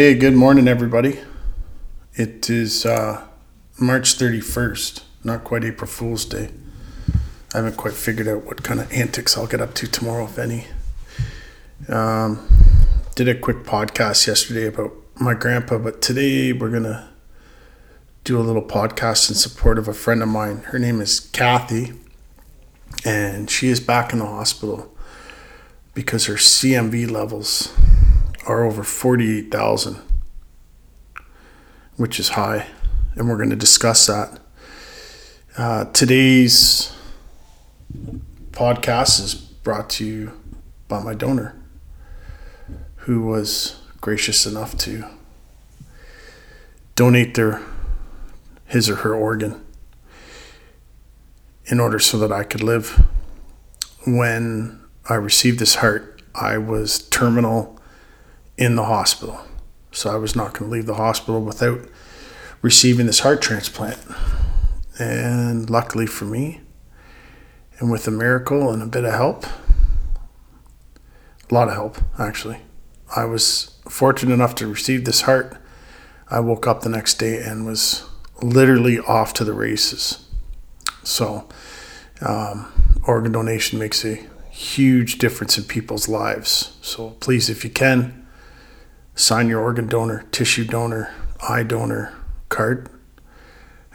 Hey, good morning, everybody. It is uh, March 31st, not quite April Fool's Day. I haven't quite figured out what kind of antics I'll get up to tomorrow, if any. Um, did a quick podcast yesterday about my grandpa, but today we're going to do a little podcast in support of a friend of mine. Her name is Kathy, and she is back in the hospital because her CMV levels are over 48,000, which is high. And we're going to discuss that. Uh, today's podcast is brought to you by my donor, who was gracious enough to donate their his or her organ in order so that I could live. When I received this heart, I was terminal in the hospital. So I was not going to leave the hospital without receiving this heart transplant. And luckily for me, and with a miracle and a bit of help, a lot of help actually, I was fortunate enough to receive this heart. I woke up the next day and was literally off to the races. So, um, organ donation makes a huge difference in people's lives. So, please, if you can, sign your organ donor, tissue donor, eye donor card.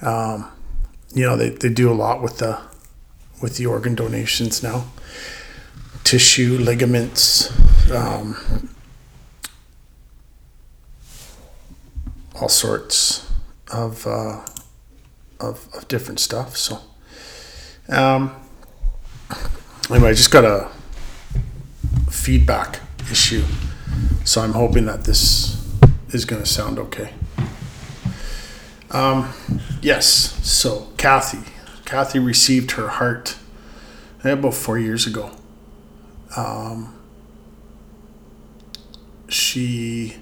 Um, you know, they, they do a lot with the with the organ donations now. Tissue, ligaments, um, all sorts of, uh, of of different stuff. So, um, anyway, I just got a feedback issue so I'm hoping that this is going to sound okay. Um, yes, so Kathy. Kathy received her heart eh, about four years ago. Um, she,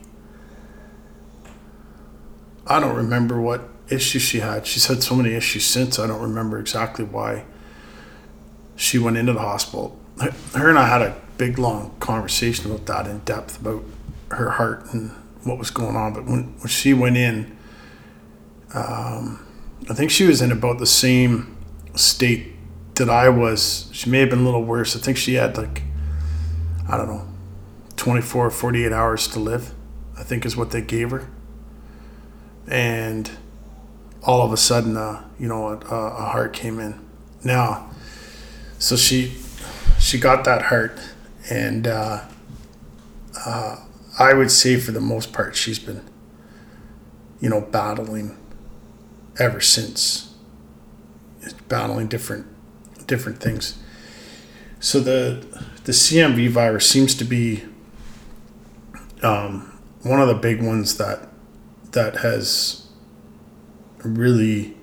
I don't remember what issues she had. She's had so many issues since. I don't remember exactly why she went into the hospital. Her and I had a big long conversation about that in depth about her heart and what was going on. But when, when she went in, um, I think she was in about the same state that I was. She may have been a little worse. I think she had like, I don't know, 24, or 48 hours to live, I think is what they gave her. And all of a sudden, uh, you know, a, a heart came in. Now, so she she got that heart and uh, uh, I would say for the most part she's been, you know, battling ever since, battling different different things. So the the CMV virus seems to be um, one of the big ones that that has really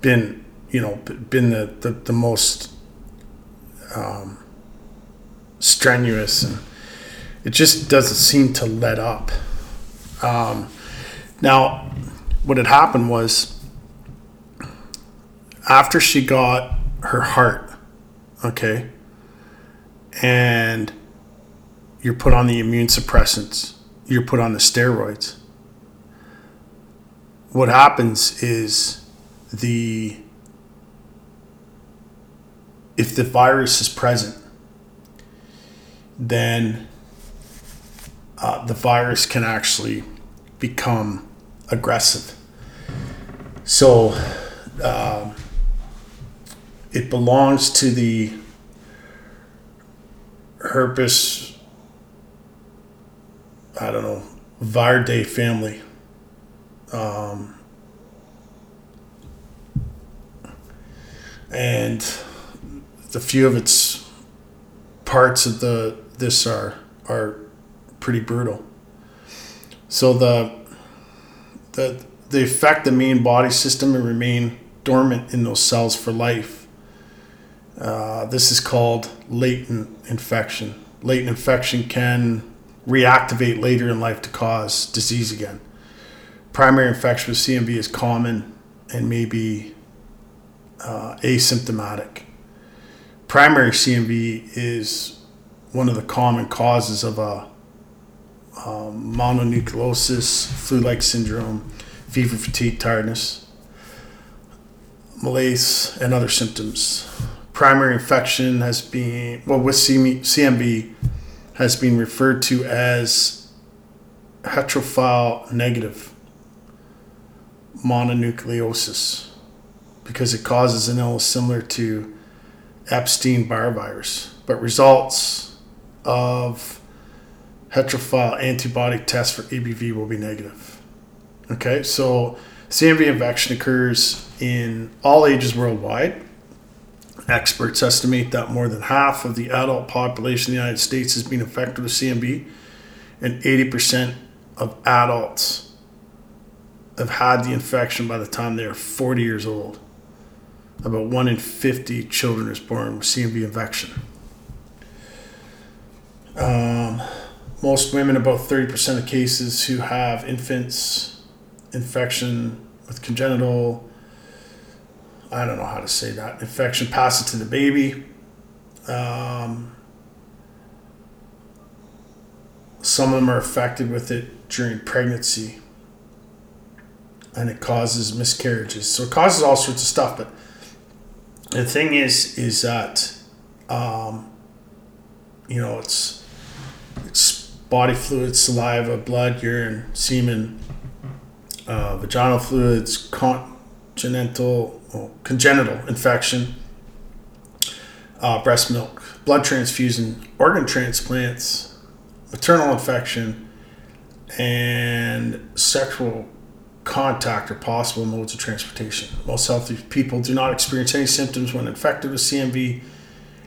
been you know been the, the, the most um, strenuous and it just doesn't seem to let up. Um, now, what had happened was after she got her heart, okay, and you're put on the immune suppressants, you're put on the steroids. What happens is the if the virus is present, then uh, the virus can actually become aggressive. So um, it belongs to the herpes, I don't know, Viridae family. Um, and the few of its parts of the this are are pretty brutal. So the the they affect the main body system and remain dormant in those cells for life. Uh, this is called latent infection. Latent infection can reactivate later in life to cause disease again. Primary infection with CMV is common and may be uh, asymptomatic primary CMV is one of the common causes of a um, mononucleosis, flu-like syndrome, fever, fatigue, tiredness, malaise, and other symptoms. Primary infection has been well with CMV has been referred to as heterophile negative mononucleosis because it causes an illness similar to Epstein Barr virus, but results of heterophile antibody tests for EBV will be negative. Okay, so CMV infection occurs in all ages worldwide. Experts estimate that more than half of the adult population in the United States has been infected with CMV, and 80% of adults have had the infection by the time they are 40 years old. About 1 in 50 children is born with CMV infection. Um, most women, about 30% of cases who have infants infection with congenital, I don't know how to say that, infection pass it to the baby. Um, some of them are affected with it during pregnancy and it causes miscarriages. So it causes all sorts of stuff. But the thing is, is that, um, you know, it's, it's body fluids, saliva, blood, urine, semen, uh, vaginal fluids, congenital, well, congenital infection, uh, breast milk, blood transfusion, organ transplants, maternal infection, and sexual contact are possible modes of transportation. Most healthy people do not experience any symptoms when infected with CMV,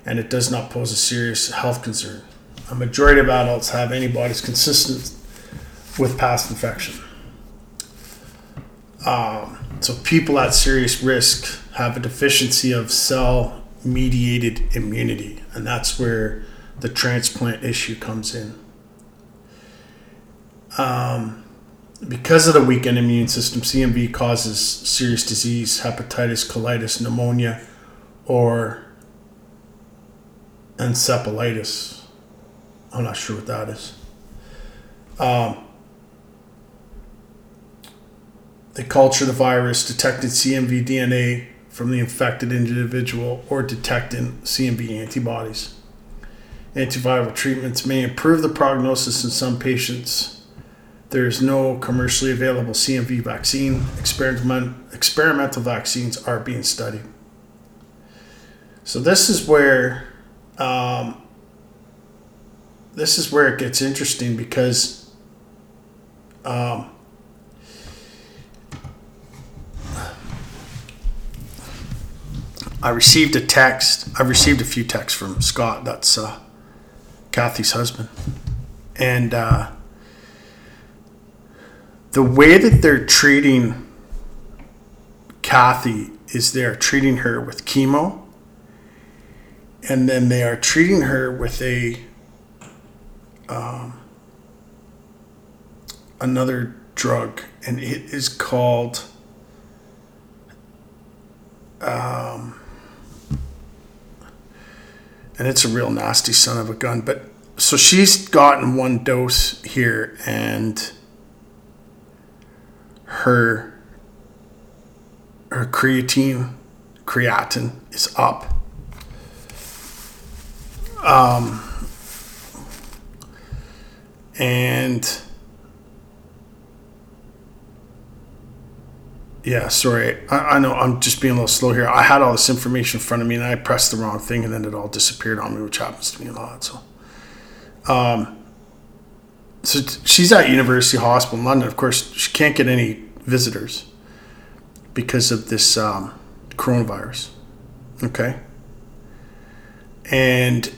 and it does not pose a serious health concern. A majority of adults have antibodies consistent with past infection. Um, so, people at serious risk have a deficiency of cell mediated immunity, and that's where the transplant issue comes in. Um, because of the weakened immune system, CMV causes serious disease, hepatitis, colitis, pneumonia, or encephalitis. I'm not sure what that is. Um, they culture the virus, detected CMV DNA from the infected individual, or detecting CMV antibodies. Antiviral treatments may improve the prognosis in some patients there's no commercially available CMV vaccine. Experiment, experimental vaccines are being studied. So this is where um, this is where it gets interesting because um, I received a text. I received a few texts from Scott. That's uh, Kathy's husband, and. Uh, the way that they're treating Kathy is they're treating her with chemo and then they are treating her with a um, another drug and it is called um, and it's a real nasty son of a gun but so she's gotten one dose here and her her creatine creatinine is up. Um, and yeah, sorry. I, I, know I'm just being a little slow here. I had all this information in front of me and I pressed the wrong thing and then it all disappeared on me, which happens to me a lot. So, um, so she's at University Hospital in London. Of course, she can't get any visitors because of this um, coronavirus. Okay. And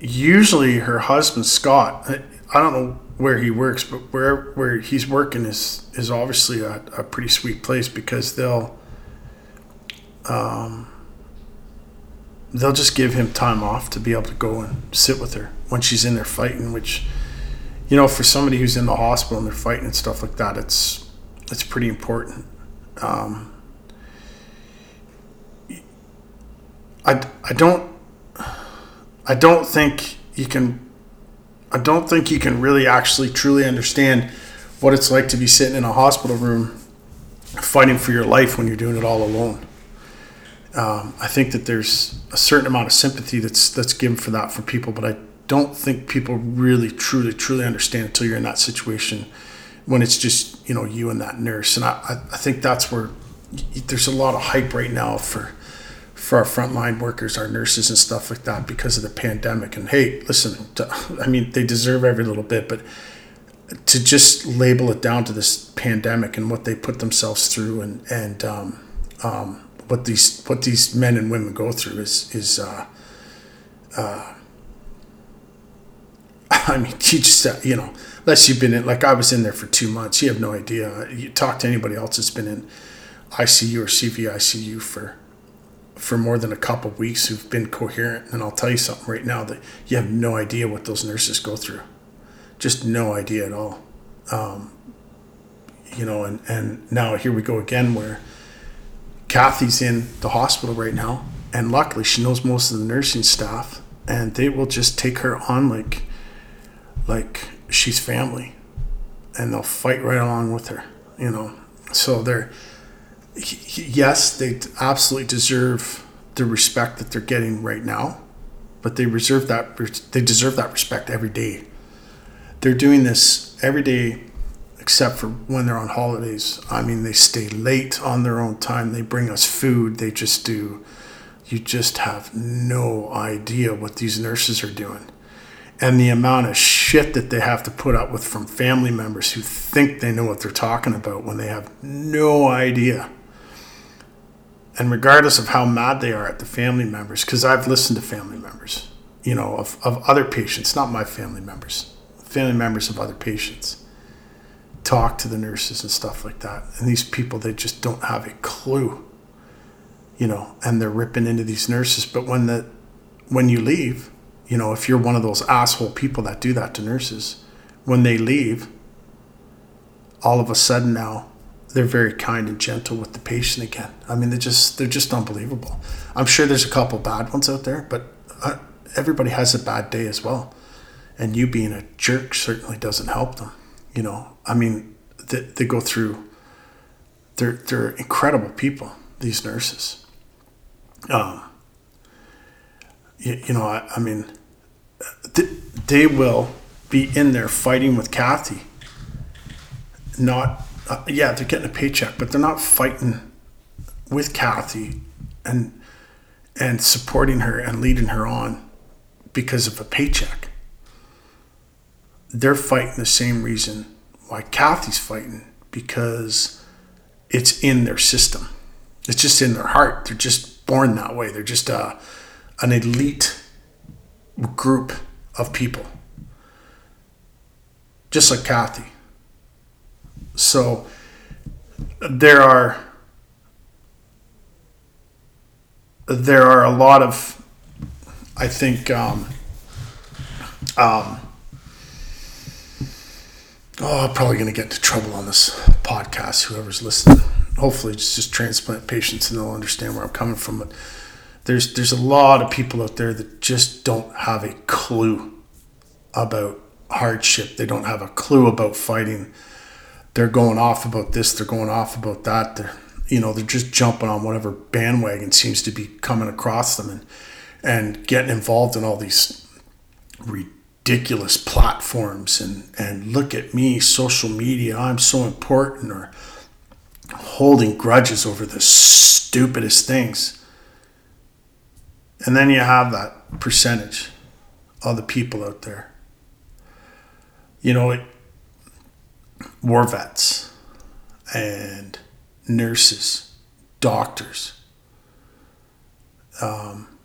usually her husband, Scott, I don't know where he works, but where where he's working is is obviously a, a pretty sweet place because they'll um, they'll just give him time off to be able to go and sit with her when she's in there fighting, which you know, for somebody who's in the hospital and they're fighting and stuff like that, it's it's pretty important. Um, I, I don't I don't think you can I don't think you can really actually truly understand what it's like to be sitting in a hospital room fighting for your life when you're doing it all alone. Um, I think that there's a certain amount of sympathy that's that's given for that for people, but I don't think people really, truly, truly understand until you're in that situation when it's just you know you and that nurse. And I, I think that's where there's a lot of hype right now for for our frontline workers, our nurses and stuff like that because of the pandemic. And hey, listen, I mean they deserve every little bit, but to just label it down to this pandemic and what they put themselves through and and um, um, what these what these men and women go through is is uh, uh, I mean you just uh, you know unless you've been in like I was in there for two months you have no idea. You talk to anybody else that's been in ICU or CVICU for for more than a couple weeks who've been coherent and I'll tell you something right now that you have no idea what those nurses go through. Just no idea at all. Um, you know and and now here we go again where Kathy's in the hospital right now, and luckily she knows most of the nursing staff, and they will just take her on like, like she's family, and they'll fight right along with her. You know, so they're yes, they absolutely deserve the respect that they're getting right now, but they reserve that they deserve that respect every day. They're doing this every day except for when they're on holidays. I mean, they stay late on their own time. They bring us food. They just do. You just have no idea what these nurses are doing. And the amount of shit that they have to put up with from family members who think they know what they're talking about when they have no idea. And regardless of how mad they are at the family members, because I've listened to family members, you know, of, of other patients, not my family members, family members of other patients talk to the nurses and stuff like that. And these people, they just don't have a clue, you know, and they're ripping into these nurses. But when the when you leave, you know, if you're one of those asshole people that do that to nurses, when they leave, all of a sudden now they're very kind and gentle with the patient again. I mean, they're just they're just unbelievable. I'm sure there's a couple bad ones out there, but uh, everybody has a bad day as well. And you being a jerk certainly doesn't help them you know, I mean, they, they go through. They're they're incredible people. These nurses. Um. You, you know, I, I mean, they, they will be in there fighting with Kathy. Not, uh, yeah, they're getting a paycheck, but they're not fighting with Kathy and and supporting her and leading her on because of a paycheck they're fighting the same reason why Kathy's fighting because it's in their system. It's just in their heart. They're just born that way. They're just a, uh, an elite group of people, just like Kathy. So there are there are a lot of I think um, um, oh, I'm probably to get into trouble on this podcast, whoever's listening. Hopefully, it's just transplant patients and they'll understand where I'm coming from. But there's, there's a lot of people out there that just don't have a clue about hardship. They don't have a clue about fighting. They're going off about this, they're going off about that. They're, you know, they're just jumping on whatever bandwagon seems to be coming across them and, and getting involved in all these ridiculous platforms and, and look at me, social media, I'm so important, or holding grudges over the stupidest things. And then you have that percentage of the people out there. You know, it, war vets and nurses, doctors. Um,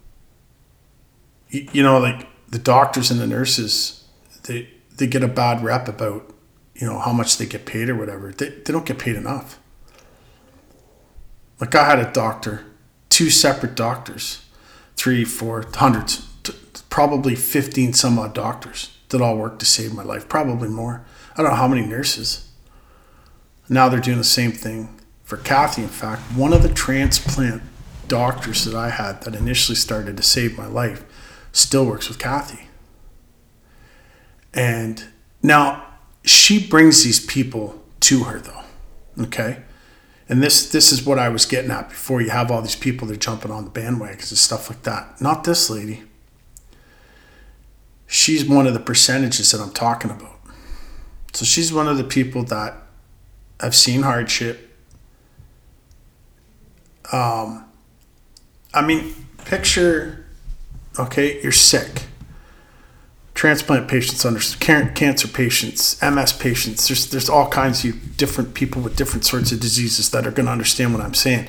you, you know, like the doctors and the nurses they they get a bad rep about you know how much they get paid or whatever. They they don't get paid enough. Like I had a doctor, two separate doctors, three, four, hundreds, probably fifteen some odd doctors that all worked to save my life. Probably more. I don't know how many nurses. Now they're doing the same thing for Kathy. In fact, one of the transplant doctors that I had that initially started to save my life still works with Kathy. And now she brings these people to her though. Okay. And this this is what I was getting at before. You have all these people that are jumping on the bandwagons and stuff like that. Not this lady. She's one of the percentages that I'm talking about. So she's one of the people that I've seen hardship. Um, I mean, picture, okay, you're sick transplant patients, cancer patients, MS patients. There's there's all kinds of different people with different sorts of diseases that are going to understand what I'm saying.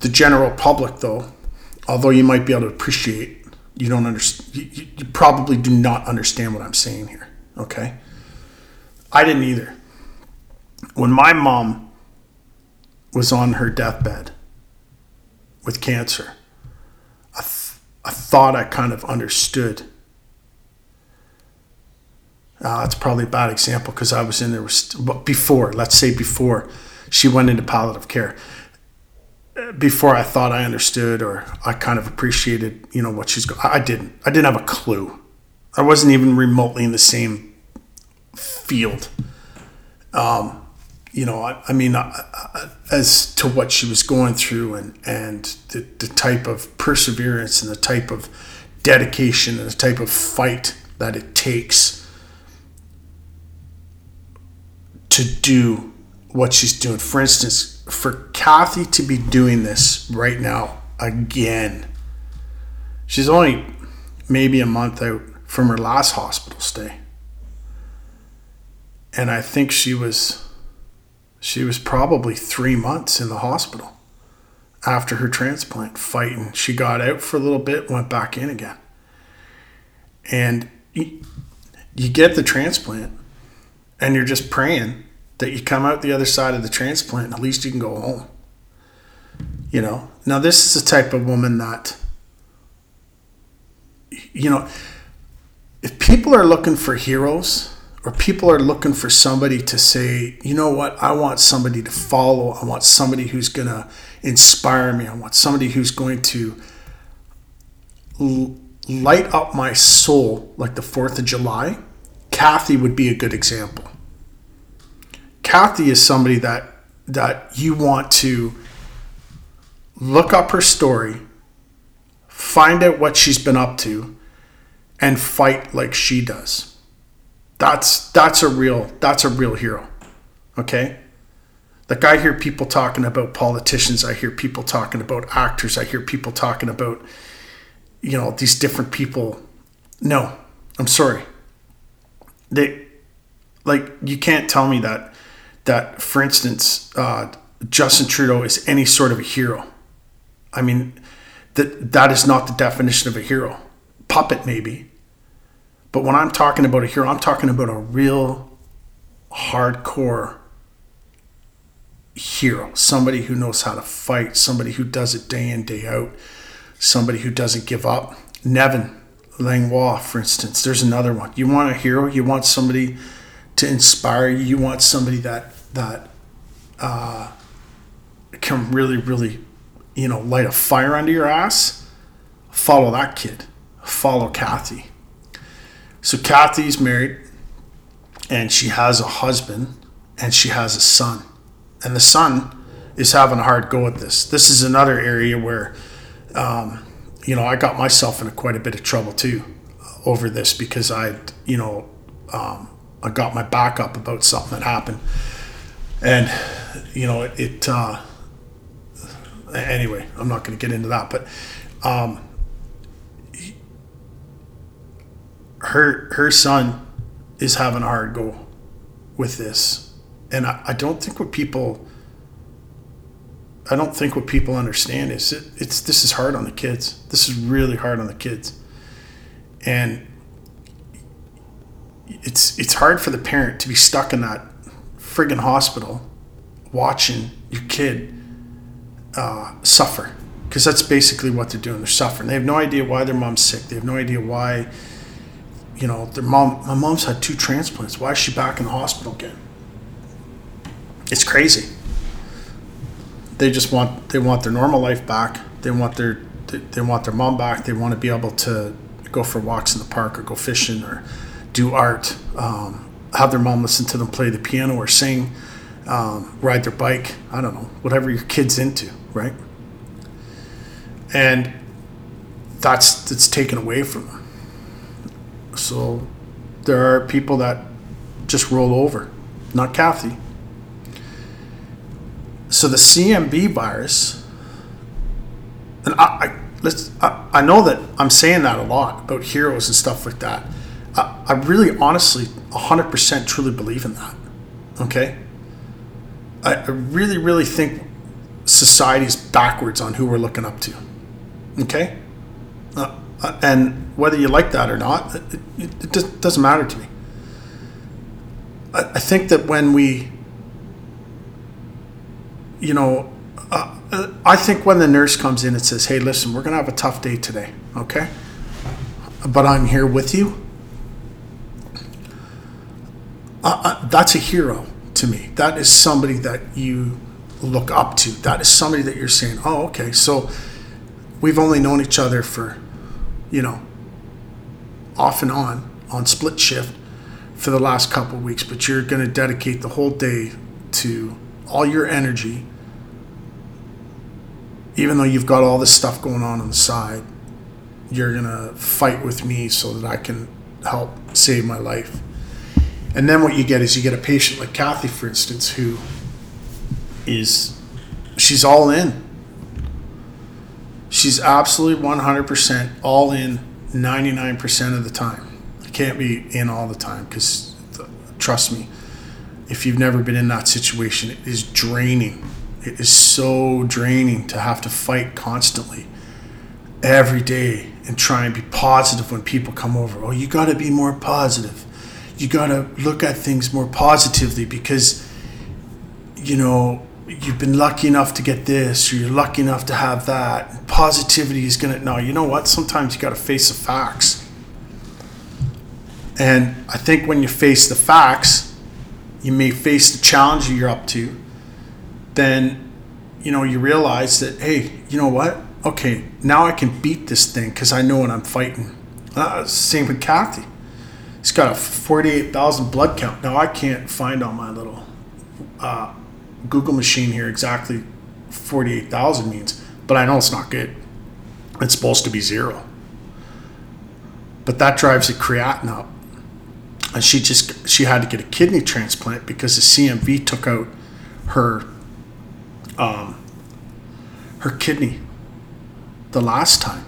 The general public, though, although you might be able to appreciate, you don't understand. You, you probably do not understand what I'm saying here. Okay, I didn't either. When my mom was on her deathbed with cancer, I, th- I thought I kind of understood uh, probably a bad example because I was in there before, let's say before she went into palliative care. Before I thought I understood or I kind of appreciated, you know, what she's going. I didn't. I didn't have a clue. I wasn't even remotely in the same field. Um, you know, I, I mean, uh, uh, as to what she was going through and and the, the type of perseverance and the type of dedication and the type of fight that it takes to do what she's doing. For instance, for Kathy to be doing this right now again, she's only maybe a month out from her last hospital stay. And I think she was she was probably 3 months in the hospital after her transplant fighting. She got out for a little bit, went back in again. And you, you get the transplant and you're just praying that you come out the other side of the transplant and at least you can go home. You know, now this is the type of woman that, you know, if people are looking for heroes or people are looking for somebody to say, you know what, I want somebody to follow, I want somebody who's going to inspire me, I want somebody who's going to light up my soul like the 4th of July, Kathy would be a good example. Kathy is somebody that that you want to look up her story, find out what she's been up to, and fight like she does. That's that's a real that's a real hero. Okay? Like I hear people talking about politicians, I hear people talking about actors, I hear people talking about you know, these different people. No, I'm sorry. They like you can't tell me that that, for instance, uh, Justin Trudeau is any sort of a hero. I mean, that that is not the definition of a hero. Puppet maybe, but when I'm talking about a hero, I'm talking about a real hardcore hero, somebody who knows how to fight, somebody who does it day in day out, somebody who doesn't give up. Nevin Langlois, for instance, there's another one. You want a hero? You want somebody to inspire you. You want somebody that that uh, can really, really, you know, light a fire under your ass. Follow that kid. Follow Kathy. So Kathy's married, and she has a husband, and she has a son, and the son is having a hard go at this. This is another area where, um, you know, I got myself into quite a bit of trouble too over this because I, you know, um, I got my back up about something that happened, and you know it. it uh, anyway, I'm not going to get into that, but um, her her son is having a hard go with this, and I, I don't think what people. I don't think what people understand is it, it's this is hard on the kids. This is really hard on the kids, and it's it's hard for the parent to be stuck in that friggin' hospital watching your kid uh, suffer because that's basically what they're doing. They're suffering. They have no idea why their mom's sick. They have no idea why. You know, their mom. My mom's had two transplants. Why is she back in the hospital again? It's crazy. They just want they want their normal life back. They want their they, they want their mom back. They want to be able to go for walks in the park or go fishing or do art, um, have their mom listen to them play the piano or sing, um, ride their bike. I don't know, whatever your kid's into, right? And that's that's taken away from them. So there are people that just roll over, not Kathy. So the CMV virus, and I, I let's I, I know that I'm saying that a lot about heroes and stuff like that. I, really honestly 100% truly believe in that. Okay? I, I really, really think society's backwards on who we're looking up to. Okay? Uh, uh, and whether you like that or not, it, it, it doesn't matter to me. I, I think that when we, you know, uh, uh, I think when the nurse comes in and says, hey, listen, we're going to have a tough day today, okay? But I'm here with you. Uh, uh, that's a hero to me. That is somebody that you look up to. That is somebody that you're saying, oh, okay, so we've only known each other for, you know, off and on, on split shift for the last couple weeks, but you're going to dedicate the whole day to all your energy, even though you've got all this stuff going on on the side, you're going to fight with me so that I can help save my life. And then what you get is you get a patient like Kathy, for instance, who is, she's all in. She's absolutely 100% all in 99% of the time. I can't be in all the time because, trust me, if you've never been in that situation, it is draining. It is so draining to have to fight constantly every day and try and be positive when people come over. Oh, you got to be more positive. You got to look at things more positively because, you know, you've been lucky enough to get this or you're lucky enough to have that. Positivity is going to, no, you know what? Sometimes you got to face the facts. And I think when you face the facts, you may face the challenge you're up to, then, you know, you realize that, hey, you know what? Okay, now I can beat this thing because I know what I'm fighting. Uh, same with Kathy. He's got a 48,000 blood count. Now I can't find on my little uh, Google machine here exactly 48,000 means, but I know it's not good. It's supposed to be zero. But that drives the creatinine up. And she just she had to get a kidney transplant because the CMV took out her um, her kidney the last time.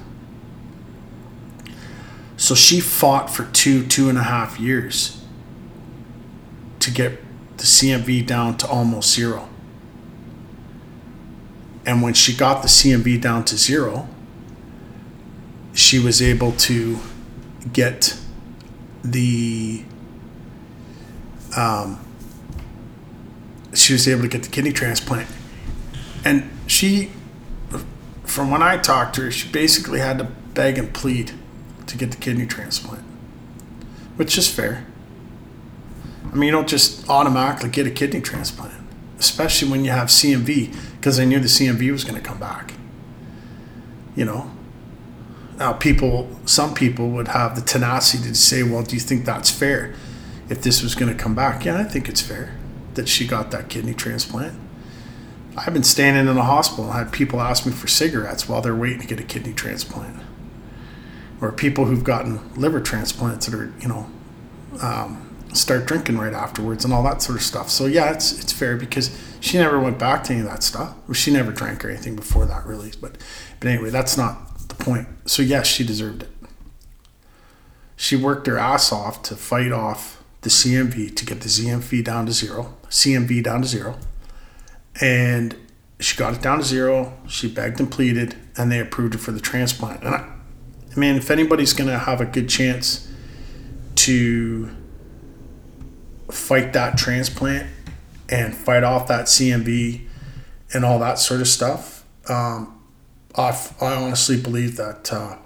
So she fought for two, two and a half years to get the CMV down to almost zero. And when she got the CMV down to zero, she was able to get the um, she was able to get the kidney transplant. And she, from when I talked to her, she basically had to beg and plead to get the kidney transplant, which is fair. I mean, you don't just automatically get a kidney transplant, especially when you have CMV, because they knew the CMV was going to come back. You know, now people, some people would have the tenacity to say, "Well, do you think that's fair? If this was going to come back, yeah, I think it's fair that she got that kidney transplant." I've been standing in the hospital and had people ask me for cigarettes while they're waiting to get a kidney transplant or people who've gotten liver transplants that are you know um, start drinking right afterwards and all that sort of stuff. So yeah, it's it's fair because she never went back to any of that stuff. She never drank or anything before that really. But but anyway, that's not the point. So yes, she deserved it. She worked her ass off to fight off the CMV to get the ZMV down to zero, CMV down to zero, and she got it down to zero. She begged and pleaded, and they approved it for the transplant. And I, I mean, if anybody's going to have a good chance to fight that transplant and fight off that CMV and all that sort of stuff, um, I, I honestly believe that uh,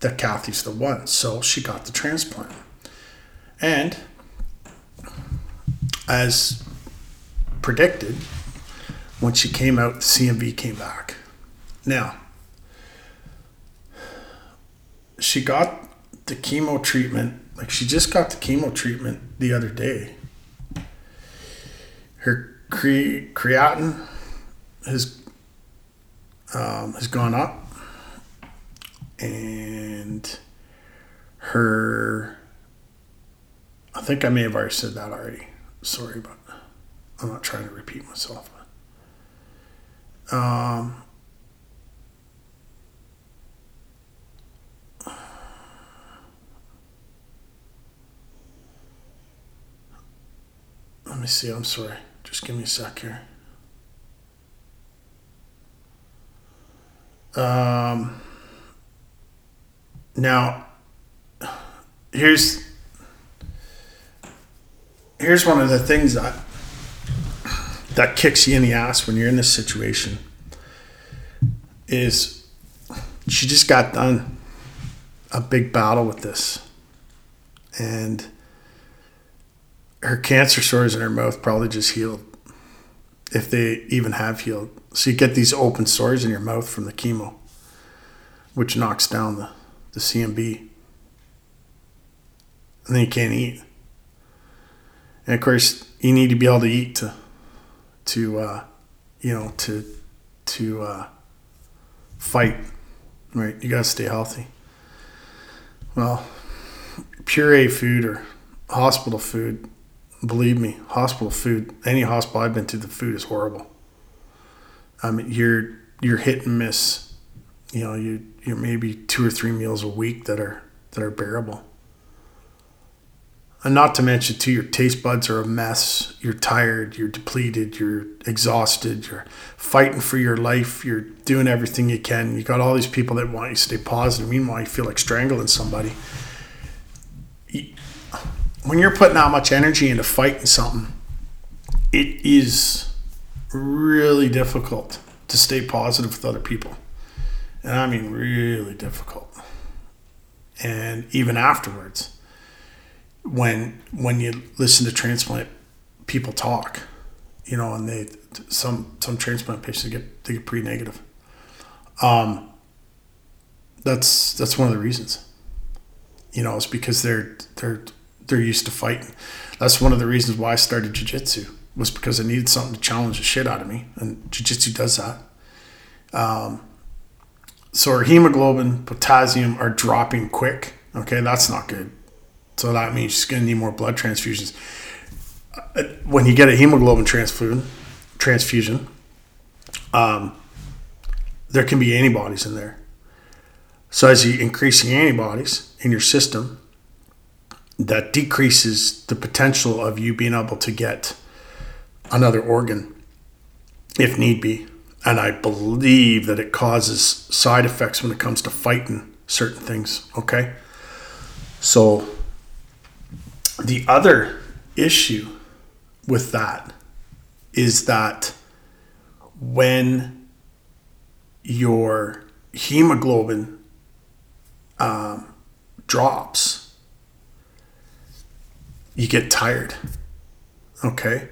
that Kathy's the one. So she got the transplant, and as predicted, when she came out, the CMV came back. Now she got the chemo treatment Like she just got the chemo treatment the other day. Her cre- creatinine has um, has gone up, and her. I think I may have already said that already. Sorry, but I'm not trying to repeat myself. Um, let me see. I'm sorry. Just give me a sec here. Um, now, here's here's one of the things that that kicks you in the ass when you're in this situation is she just got done a big battle with this and her cancer sores in her mouth probably just healed if they even have healed. So you get these open sores in your mouth from the chemo which knocks down the, the CMV and then you can't eat. And of course you need to be able to eat to to uh, you know to to uh, fight right? You got to stay healthy. Well puree food or hospital food believe me hospital food any hospital i've been to the food is horrible i mean you're you're hit and miss you know you you're maybe two or three meals a week that are that are bearable and not to mention, too, your taste buds are a mess. You're tired, you're depleted, you're exhausted, you're fighting for your life, you're doing everything you can. You got all these people that want you to stay positive. Meanwhile, you feel like strangling somebody. When you're putting that much energy into fighting something, it is really difficult to stay positive with other people. And I mean, really difficult. And even afterwards when when you listen to transplant people talk, you know, and they some some transplant patients get they get pretty negative. Um, that's that's one of the reasons. You know, it's because they're they're they're used to fighting. That's one of the reasons why I started jujitsu was because I needed something to challenge the shit out of me, and jujitsu does that. Um, so our hemoglobin, potassium are dropping quick. Okay, that's not good. So that means she's going to need more blood transfusions. Uh, when you get a hemoglobin transfusion, transfusion, um, there can be antibodies in there. So as you increasing antibodies in your system, that decreases the potential of you being able to get another organ if need be. And I believe that it causes side effects when it comes to fighting certain things. Okay. So the other issue with that is that when your hemoglobin um, drops, you get tired. Okay?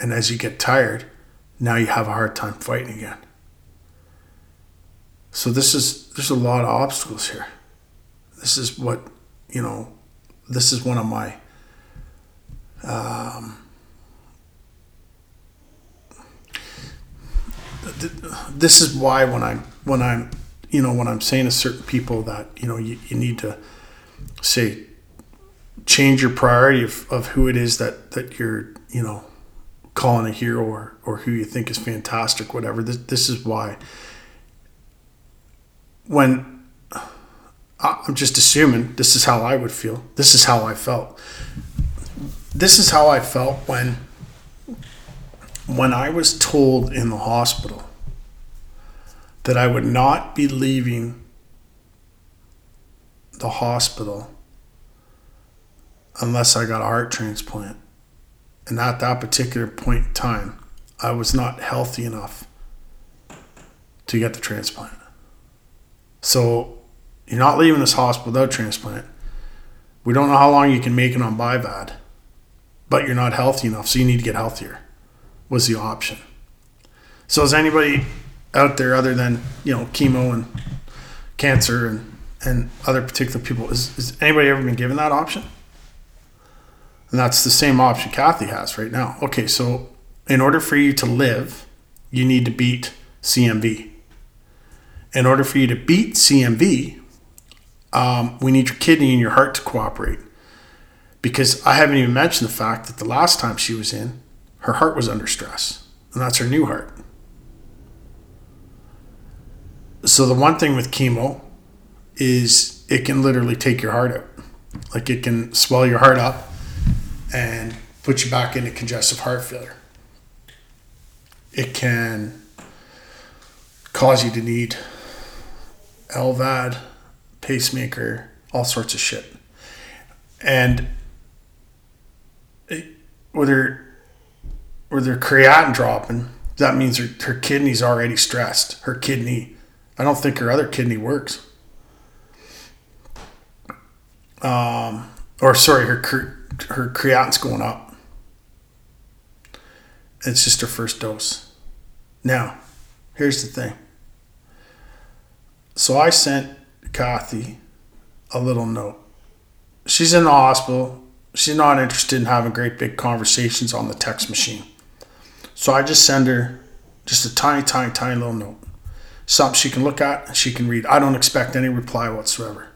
And as you get tired, now you have a hard time fighting again. So this is there's a lot of obstacles here. This is what, you know, this is one of my um, this is why when I'm when I'm you know when I'm saying to certain people that you know you, you need to say change your priority of, of who it is that that you're you know calling a hero or or who you think is fantastic whatever. This this is why. When I'm just assuming this is how I would feel. This is how I felt. This is how I felt when when I was told in the hospital that I would not be leaving the hospital unless I got a heart transplant. And at that particular point in time, I was not healthy enough to get the transplant. So you're not leaving this hospital without transplant. We don't know how long you can make it on BIVAD but you're not healthy enough, so you need to get healthier. Was the option. So is anybody out there other than you know chemo and cancer and and other particular people is, is anybody ever been given that option? And that's the same option Kathy has right now. Okay, so in order for you to live, you need to beat CMV. In order for you to beat CMV, um, we need your kidney and your heart to cooperate. Because I haven't even mentioned the fact that the last time she was in, her heart was under stress, and that's her new heart. So the one thing with chemo is it can literally take your heart out. Like it can swell your heart up and put you back into congestive heart failure. It can cause you to need LVAD, pacemaker, all sorts of shit. And it, with her, with creatinine dropping, that means her, her kidney's already stressed. Her kidney, I don't think her other kidney works. Um, or sorry, her her creatinine's going up. It's just her first dose. Now, here's the thing. So I sent Kathy a little note. She's in the hospital. She's not interested in having great big conversations on the text machine. So I just send her just a tiny, tiny, tiny little note. Something she can look at she can read. I don't expect any reply whatsoever.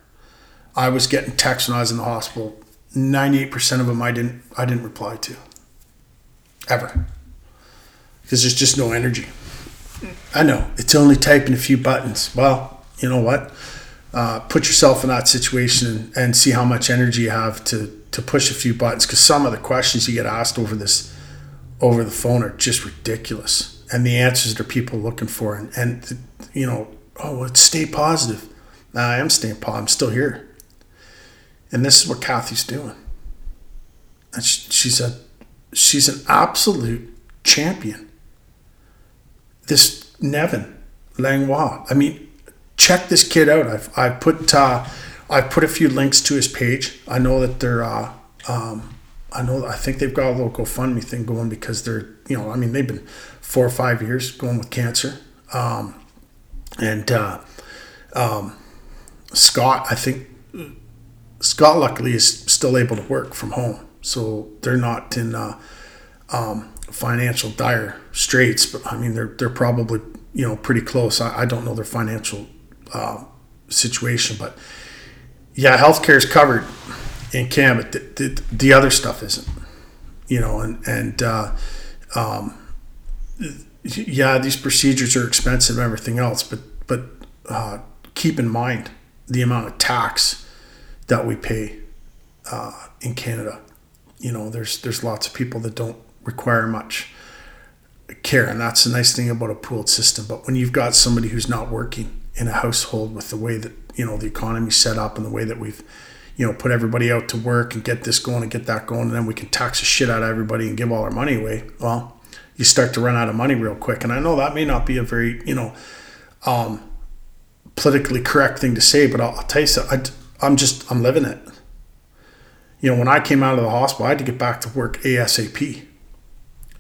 I was getting texts when I was in the hospital. 98% of them I didn't I didn't reply to. Ever. Because there's just no energy. I know. It's only typing a few buttons. Well, you know what? Uh, put yourself in that situation and, see how much energy you have to to push a few buttons because some of the questions you get asked over this over the phone are just ridiculous and the answers that are people looking for and, and you know oh well, stay positive i am staying positive i'm still here and this is what Kathy's doing. And she, she's a she's an absolute champion. This Nevin Langlois. I mean, check this kid out. I've I put uh, I've put a few links to his page. I know that they're uh, um, I know I think they've got a little GoFundMe thing going because they're you know I mean they've been four or five years going with cancer. Um, and uh, um, Scott, I think Scott luckily is still able to work from home, so they're not in uh, um, financial dire straits. But I mean, they're they're probably you know pretty close. I, I don't know their financial uh, situation, but yeah, healthcare is covered in Canada, but the, the, the, other stuff isn't. You know, and and uh, um, yeah, these procedures are expensive and everything else, but but uh, keep in mind the amount of tax that we pay uh, in Canada. You know, there's there's lots of people that don't require much care, and that's the nice thing about a pooled system. But when you've got somebody who's not working in a household with the way that you know the economy's set up and the way that we've you know put everybody out to work and get this going and get that going, and then we can tax the shit out of everybody and give all our money away. Well, you start to run out of money real quick, and I know that may not be a very you know um, politically correct thing to say, but I'll, I'll tell you something. I'm just I'm living it. You know, when I came out of the hospital, I had to get back to work ASAP.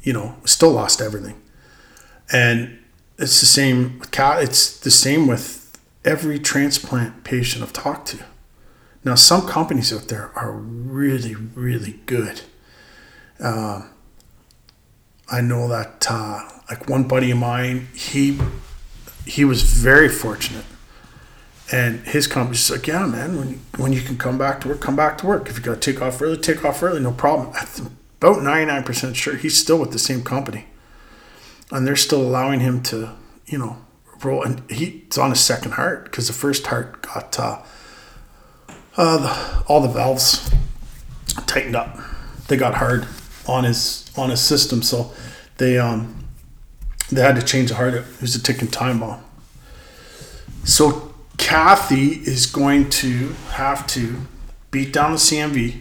You know, still lost everything, and it's the same. It's the same with every transplant patient I've talked to. Now, some companies out there are really, really good. Uh, I know that, uh, like one buddy of mine, he he was very fortunate and his company's like, yeah, man, when, when you can come back to work, come back to work. If you got to take off early, take off early, no problem. About 99% sure he's still with the same company. And they're still allowing him to, you know, roll. And he's on his second heart because the first heart got uh, uh, the, all the valves tightened up. They got hard on his on his system, so they um they had to change the heart. It was a ticking time bomb. So Kathy is going to have to beat down the CMV,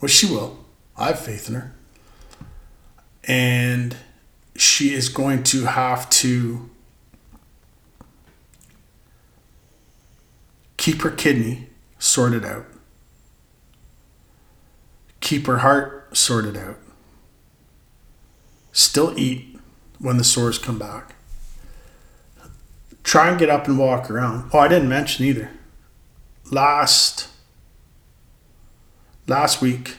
which she will. I have faith in her. And she is going to have to keep her kidney sorted out, keep her heart sorted out, still eat when the sores come back try and get up and walk around. Oh, I didn't mention either. Last last week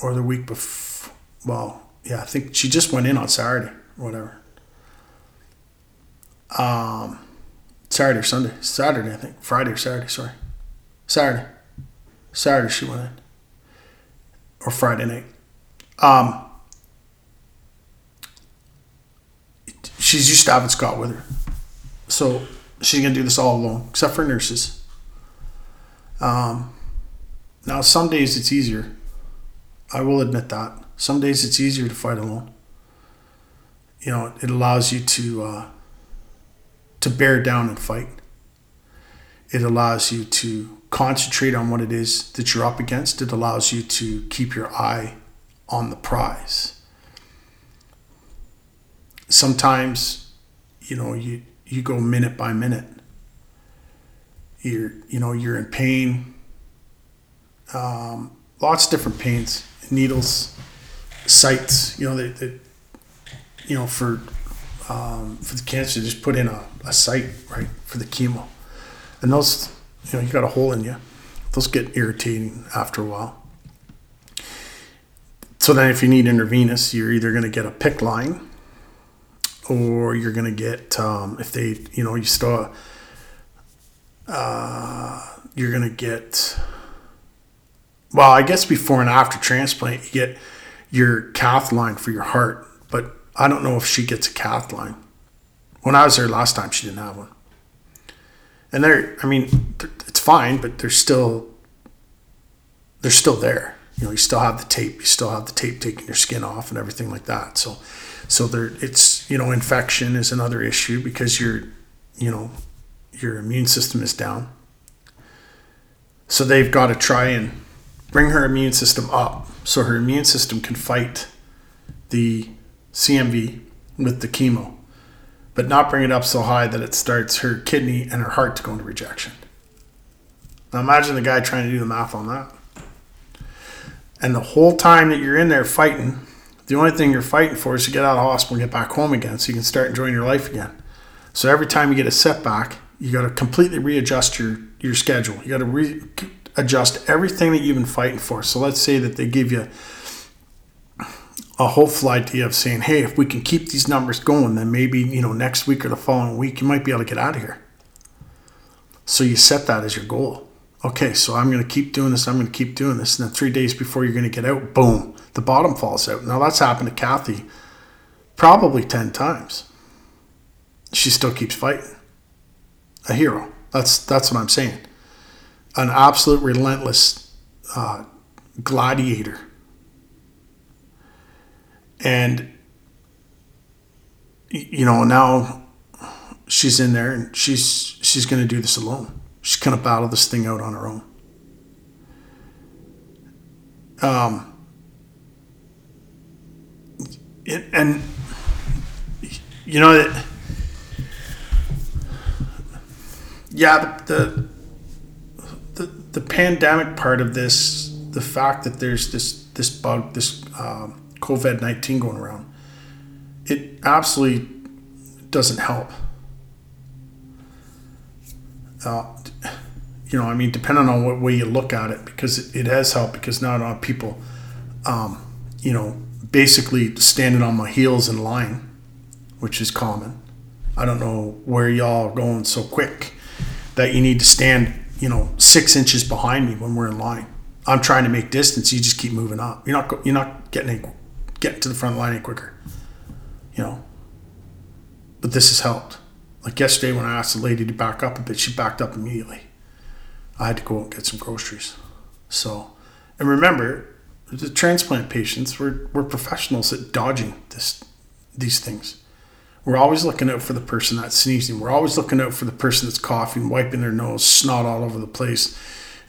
or the week before. Well, yeah, I think she just went in on Saturday or whatever. Um, Saturday or Sunday. Saturday, I think. Friday or Saturday, sorry. Saturday. Saturday she went in. Or Friday night. Um, she's used to having Scott with her. So she's going to do this all alone, except for nurses. Um, now, some days it's easier. I will admit that. Some days it's easier to fight alone. You know, it allows you to uh, to bear down and fight. It allows you to concentrate on what it is that you're up against. It allows you to keep your eye on the prize. Sometimes, you know, you you go minute by minute. You're you know you're in pain. Um, lots of different pains, needles, sites. You know they, you know for um, for the cancer, just put in a, a site right for the chemo, and those you know you got a hole in you. Those get irritating after a while. So then, if you need intravenous, you're either going to get a PICC line or you're going to get um, if they you know you start uh, you're going to get well i guess before and after transplant you get your cath line for your heart but i don't know if she gets a cath line. When i was there last time she didn't have one. And they're i mean it's fine but they're still they're still there. You know you still have the tape you still have the tape taking your skin off and everything like that. So so there, it's you know, infection is another issue because your, you know, your immune system is down. So they've got to try and bring her immune system up so her immune system can fight the CMV with the chemo, but not bring it up so high that it starts her kidney and her heart to go into rejection. Now imagine the guy trying to do the math on that. And the whole time that you're in there fighting, the only thing you're fighting for is to get out of hospital and get back home again so you can start enjoying your life again. So every time you get a setback, you got to completely readjust your, your schedule. You got to readjust everything that you've been fighting for. So let's say that they give you a hopeful idea of saying, hey, if we can keep these numbers going, then maybe, you know, next week or the following week, you might be able to get out of here. So you set that as your goal okay, so I'm going to keep doing this, I'm going to keep doing this. And then three days before you're going to get out, boom, the bottom falls out. Now that's happened to Kathy probably 10 times. She still keeps fighting. A hero. That's, that's what I'm saying. An absolute relentless uh, gladiator. And, you know, now she's in there and she's she's going to do this alone she's going to battle this thing out on her own. Um, it, and you know that, yeah, the, the the pandemic part of this, the fact that there's this this bug, this um, COVID nineteen going around, it absolutely doesn't help. Uh, you know, I mean, depending on what way you look at it, because it, it has helped. Because now a lot of people, um, you know, basically standing on my heels in line, which is common. I don't know where y'all are going so quick that you need to stand, you know, six inches behind me when we're in line. I'm trying to make distance. You just keep moving up. You're not you're not getting any, getting to the front line any quicker. You know. But this has helped. Like yesterday when I asked the lady to back up a bit, she backed up immediately. I had to go and get some groceries. So, and remember, the transplant patients, we're, we're professionals at dodging this, these things. We're always looking out for the person that's sneezing. We're always looking out for the person that's coughing, wiping their nose, snot all over the place,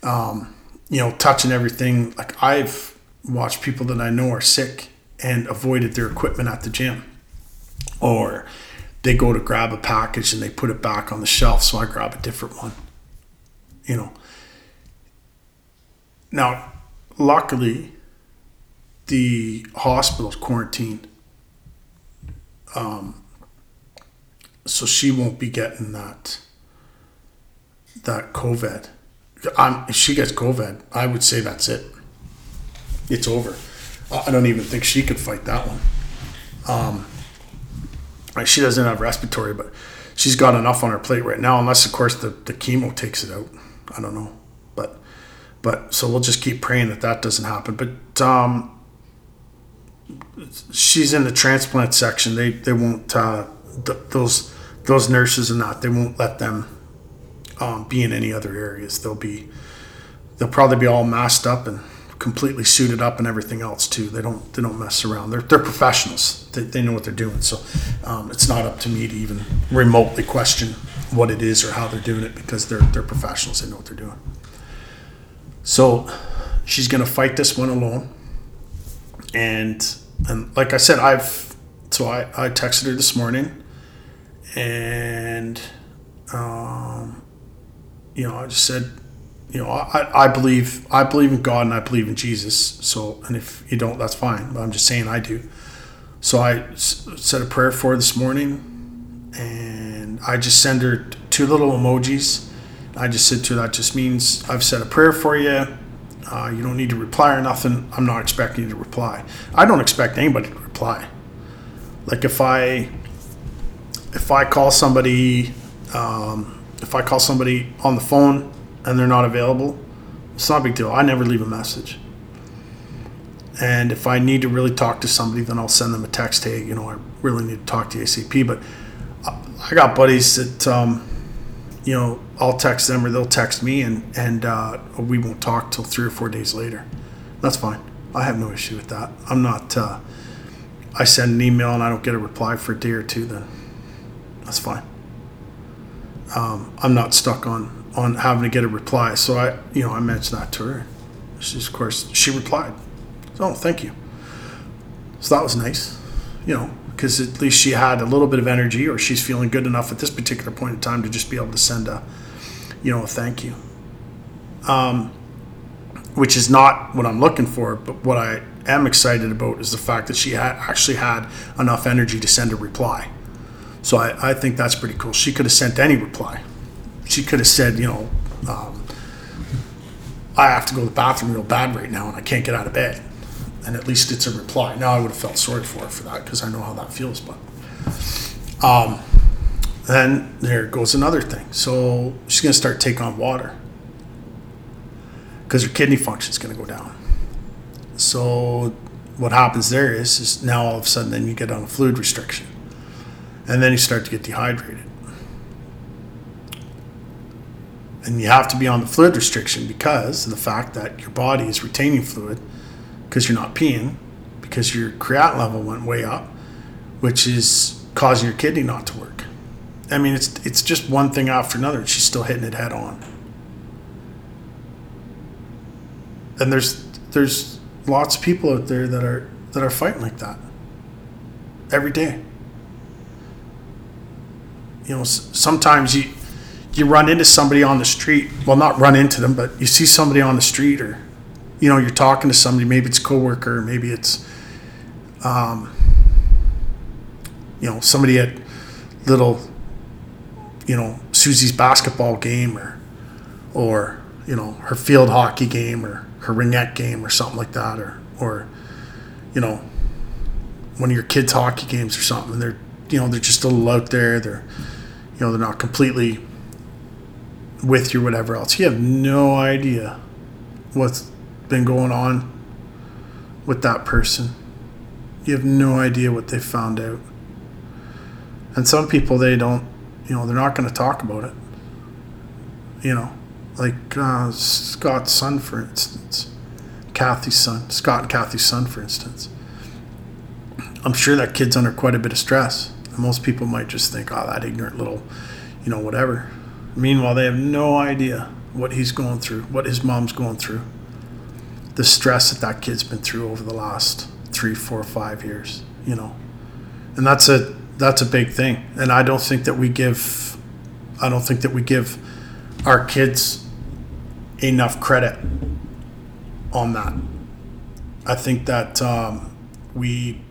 um, you know, touching everything. Like I've watched people that I know are sick and avoided their equipment at the gym. Or they go to grab a package and they put it back on the shelf, so I grab a different one. You know, now, luckily, the hospital's quarantined. Um, so she won't be getting that that COVID. I'm, if she gets COVID, I would say that's it. it's over. I don't even think she could fight that one. Um, she doesn't have respiratory, but she's got enough on her plate right now, unless of course the, the chemo takes it out. I don't know, but but so we'll just keep praying that that doesn't happen. But um, she's in the transplant section. They they won't uh, th- those those nurses are not. they won't let them um, be in any other areas. They'll be they'll probably be all masked up and completely suited up and everything else too. They don't they don't mess around. They're they're professionals. They, they know what they're doing. So um, it's not up to me to even remotely question what it is or how they're doing it because they're they're professionals. They know what they're doing. So she's gonna fight this one alone. And and like I said, I've so I, I texted her this morning and um, you know, I just said, you know, I, I believe I believe in God and I believe in Jesus. So, and if you don't, that's fine. But I'm just saying I do. So I s- said a prayer for her this morning, and I just send her two little emojis. I just said to her, that just means I've said a prayer for you. Uh, you don't need to reply or nothing. I'm not expecting you to reply. I don't expect anybody to reply. Like if I if I call somebody, um, if I call somebody on the phone and they're not available, it's not a big deal. I never leave a message. And if I need to really talk to somebody, then I'll send them a text. Hey, you know, I really need to talk to ACP. But I- I got buddies that, um, you know, I'll text them or they'll text me, and and uh, we won't talk till three or four days later. That's fine. I have no issue with that. I'm not. Uh, I send an email and I don't get a reply for a day or two, then that's fine. Um, I'm not stuck on on having to get a reply. So I, you know, I mentioned that to her. She's of course she replied. Oh, thank you. So that was nice, you know, because at least she had a little bit of energy, or she's feeling good enough at this particular point in time to just be able to send a, you know, thank you. Um, which is not what I'm looking for, but what I am excited about is the fact that she had actually had enough energy to send a reply. So I, I think that's pretty cool. She could have sent any reply. She could have said, you know, um, I have to go to the bathroom real bad right now and I can't get out of bed. And at least it's a reply. Now I would have felt sorry for her for that because I know how that feels. But um, then there goes another thing. So she's going to start taking on water because her kidney function is going to go down. So what happens there is, is now all of a sudden then you get on a fluid restriction and then you start to get dehydrated. And you have to be on the fluid restriction because of the fact that your body is retaining fluid because you're not peeing, because your creat level went way up, which is causing your kidney not to work. I mean, it's it's just one thing after another. She's still hitting it head on. And there's there's lots of people out there that are that are fighting like that every day you know sometimes you you run into somebody on the street well not run into them but you see somebody on the street or you know you're talking to somebody maybe it's a coworker maybe it's um, you know somebody at little you know Susie's basketball game or or you know her field hockey game or her ringette game or something like that or or you know one of your kids hockey games or something. They're you know they're just a little out there. They're you know they're not completely with you whatever else. You have no idea what's been going on with that person. You have no idea what they found out. And some people they don't you know they're not going to talk about it. You know like uh, scott's son for instance kathy's son scott and kathy's son for instance. I'm sure that kid's under quite a bit of stress. Most people might just think oh that ignorant little you know whatever. Meanwhile they have no idea what he's going through what his mom's going through. The stress that that kid's been through over the last three four five years you know? And that's a that's a big thing. And i don't think that we give i don't think that we give our kids enough credit on that. I think that um, we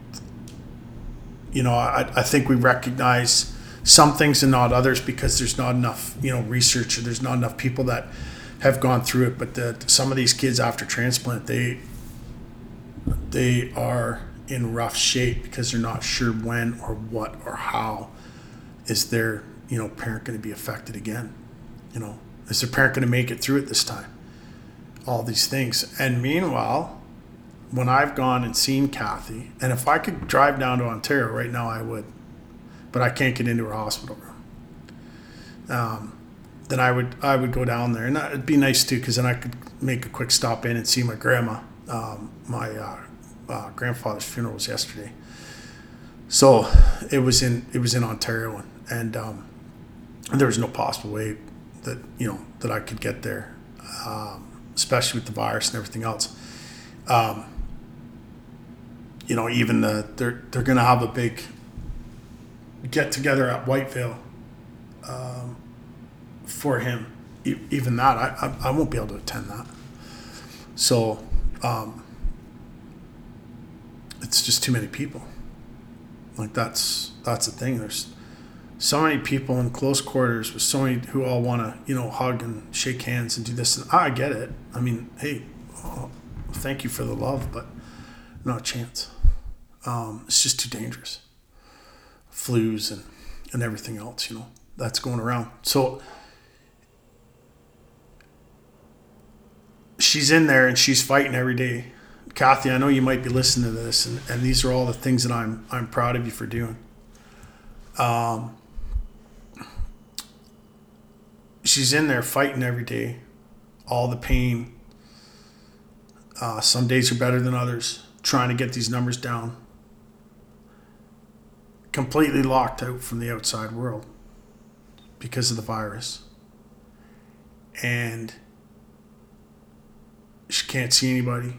you know I, I think we recognize some things and not others because there's not enough you know research or there's not enough people that have gone through it. But the, some of these kids after transplant they they are in rough shape because they're not sure when or what or how is their you know parent going to be affected again you know? Is their parent going to make it through it this time? All these things. And meanwhile when i've gone and seen kathy and if i could drive down to ontario right now i would but i can't get into her hospital room. Um, then i would i would go down there and it'd be nice too because then i could make a quick stop in and see my grandma um, my uh, uh, grandfather's funeral was yesterday. So it was in it was in Ontario, and, um, there was no possible way that you know that I could get there, um, especially with the virus and everything else. Um, you know, even the they're they're going to have a big get together at Whitevale um, for him. E- even that, I, I I won't be able to attend that. So. Um, it's just too many people. Like that's that's the thing. There's so many people in close quarters with so many who all want to you know hug and shake hands and do this. And I get it. I mean, hey, oh, thank you for the love, but not a chance. Um, it's just too dangerous. Flus and and everything else, you know, that's going around. So she's in there and she's fighting every day Kathy, I know you might be listening to this, and, and these are all the things that I'm I'm proud of you for doing. Um, she's in there fighting every day, all the pain. Uh, some days are better than others, trying to get these numbers down. Completely locked out from the outside world because of the virus. And she can't see anybody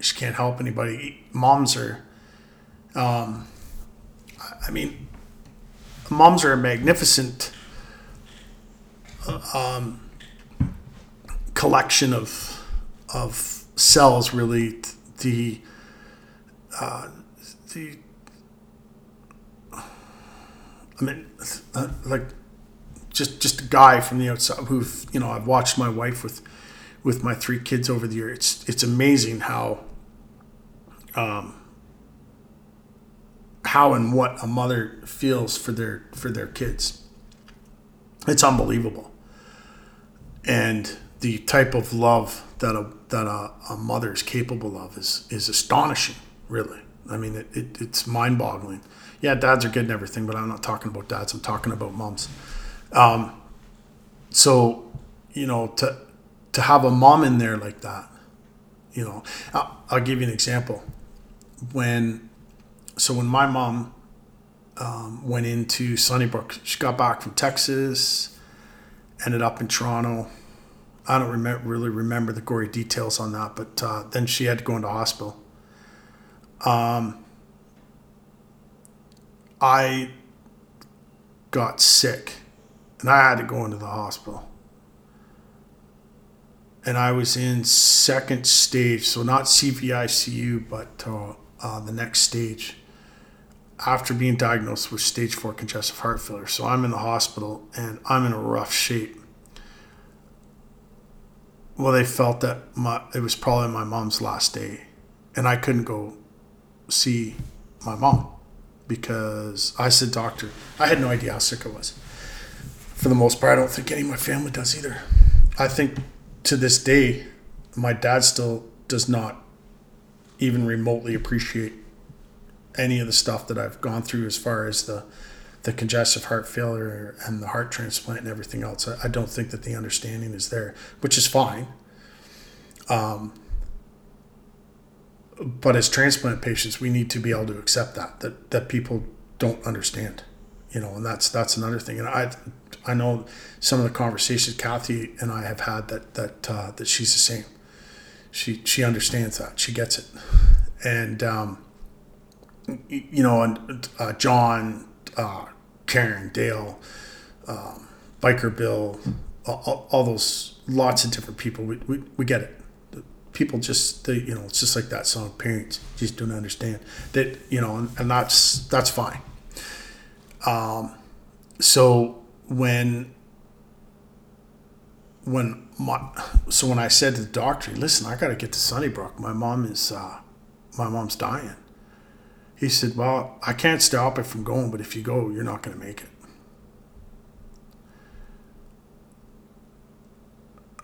she can't help anybody. Moms are, um, I mean, moms are a magnificent um, collection of of cells. Really, the uh, the I mean, uh, like just just a guy from the outside who you know I've watched my wife with with my three kids over the year. It's it's amazing how um, how and what a mother feels for their for their kids. It's unbelievable, and the type of love that a that a, a mother is capable of is is astonishing. Really, I mean, it, it it's mind boggling. Yeah, dads are good and everything, but I'm not talking about dads. I'm talking about moms. Um, so, you know, to to have a mom in there like that, you know, I'll, I'll give you an example when so when my mom um, went into Sunnybrook, she got back from Texas, ended up in Toronto. I don't remember, really remember the gory details on that, but uh, then she had to go into hospital. Um, I got sick and I had to go into the hospital. And I was in second stage, so not CVICU, but uh, uh, the next stage after being diagnosed with stage four congestive heart failure. So I'm in the hospital and I'm in a rough shape. Well, they felt that my, it was probably my mom's last day, and I couldn't go see my mom because I said, Doctor, I had no idea how sick I was. For the most part, I don't think any of my family does either. I think to this day, my dad still does not even remotely appreciate any of the stuff that I've gone through as far as the the congestive heart failure and the heart transplant and everything else. I, I don't think that the understanding is there, which is fine. Um, but as transplant patients, we need to be able to accept that that that people don't understand, you know, and that's that's another thing. And I I know some of the conversations Kathy and I have had that that uh, that she's the same she she understands that. She gets it. And um, you know and uh, john uh, karen dale um, biker bill all, all, those lots of different people. We, we, we get it. People just they, you know it's just like that. Song parents just don't understand that you know and, and that's that's fine. Um, so when when my so when I said to the doctor, listen, I got to get to Sunnybrook. My mom is uh, my mom's dying. He said, well, I can't stop it from going, but if you go, you're not going to make it.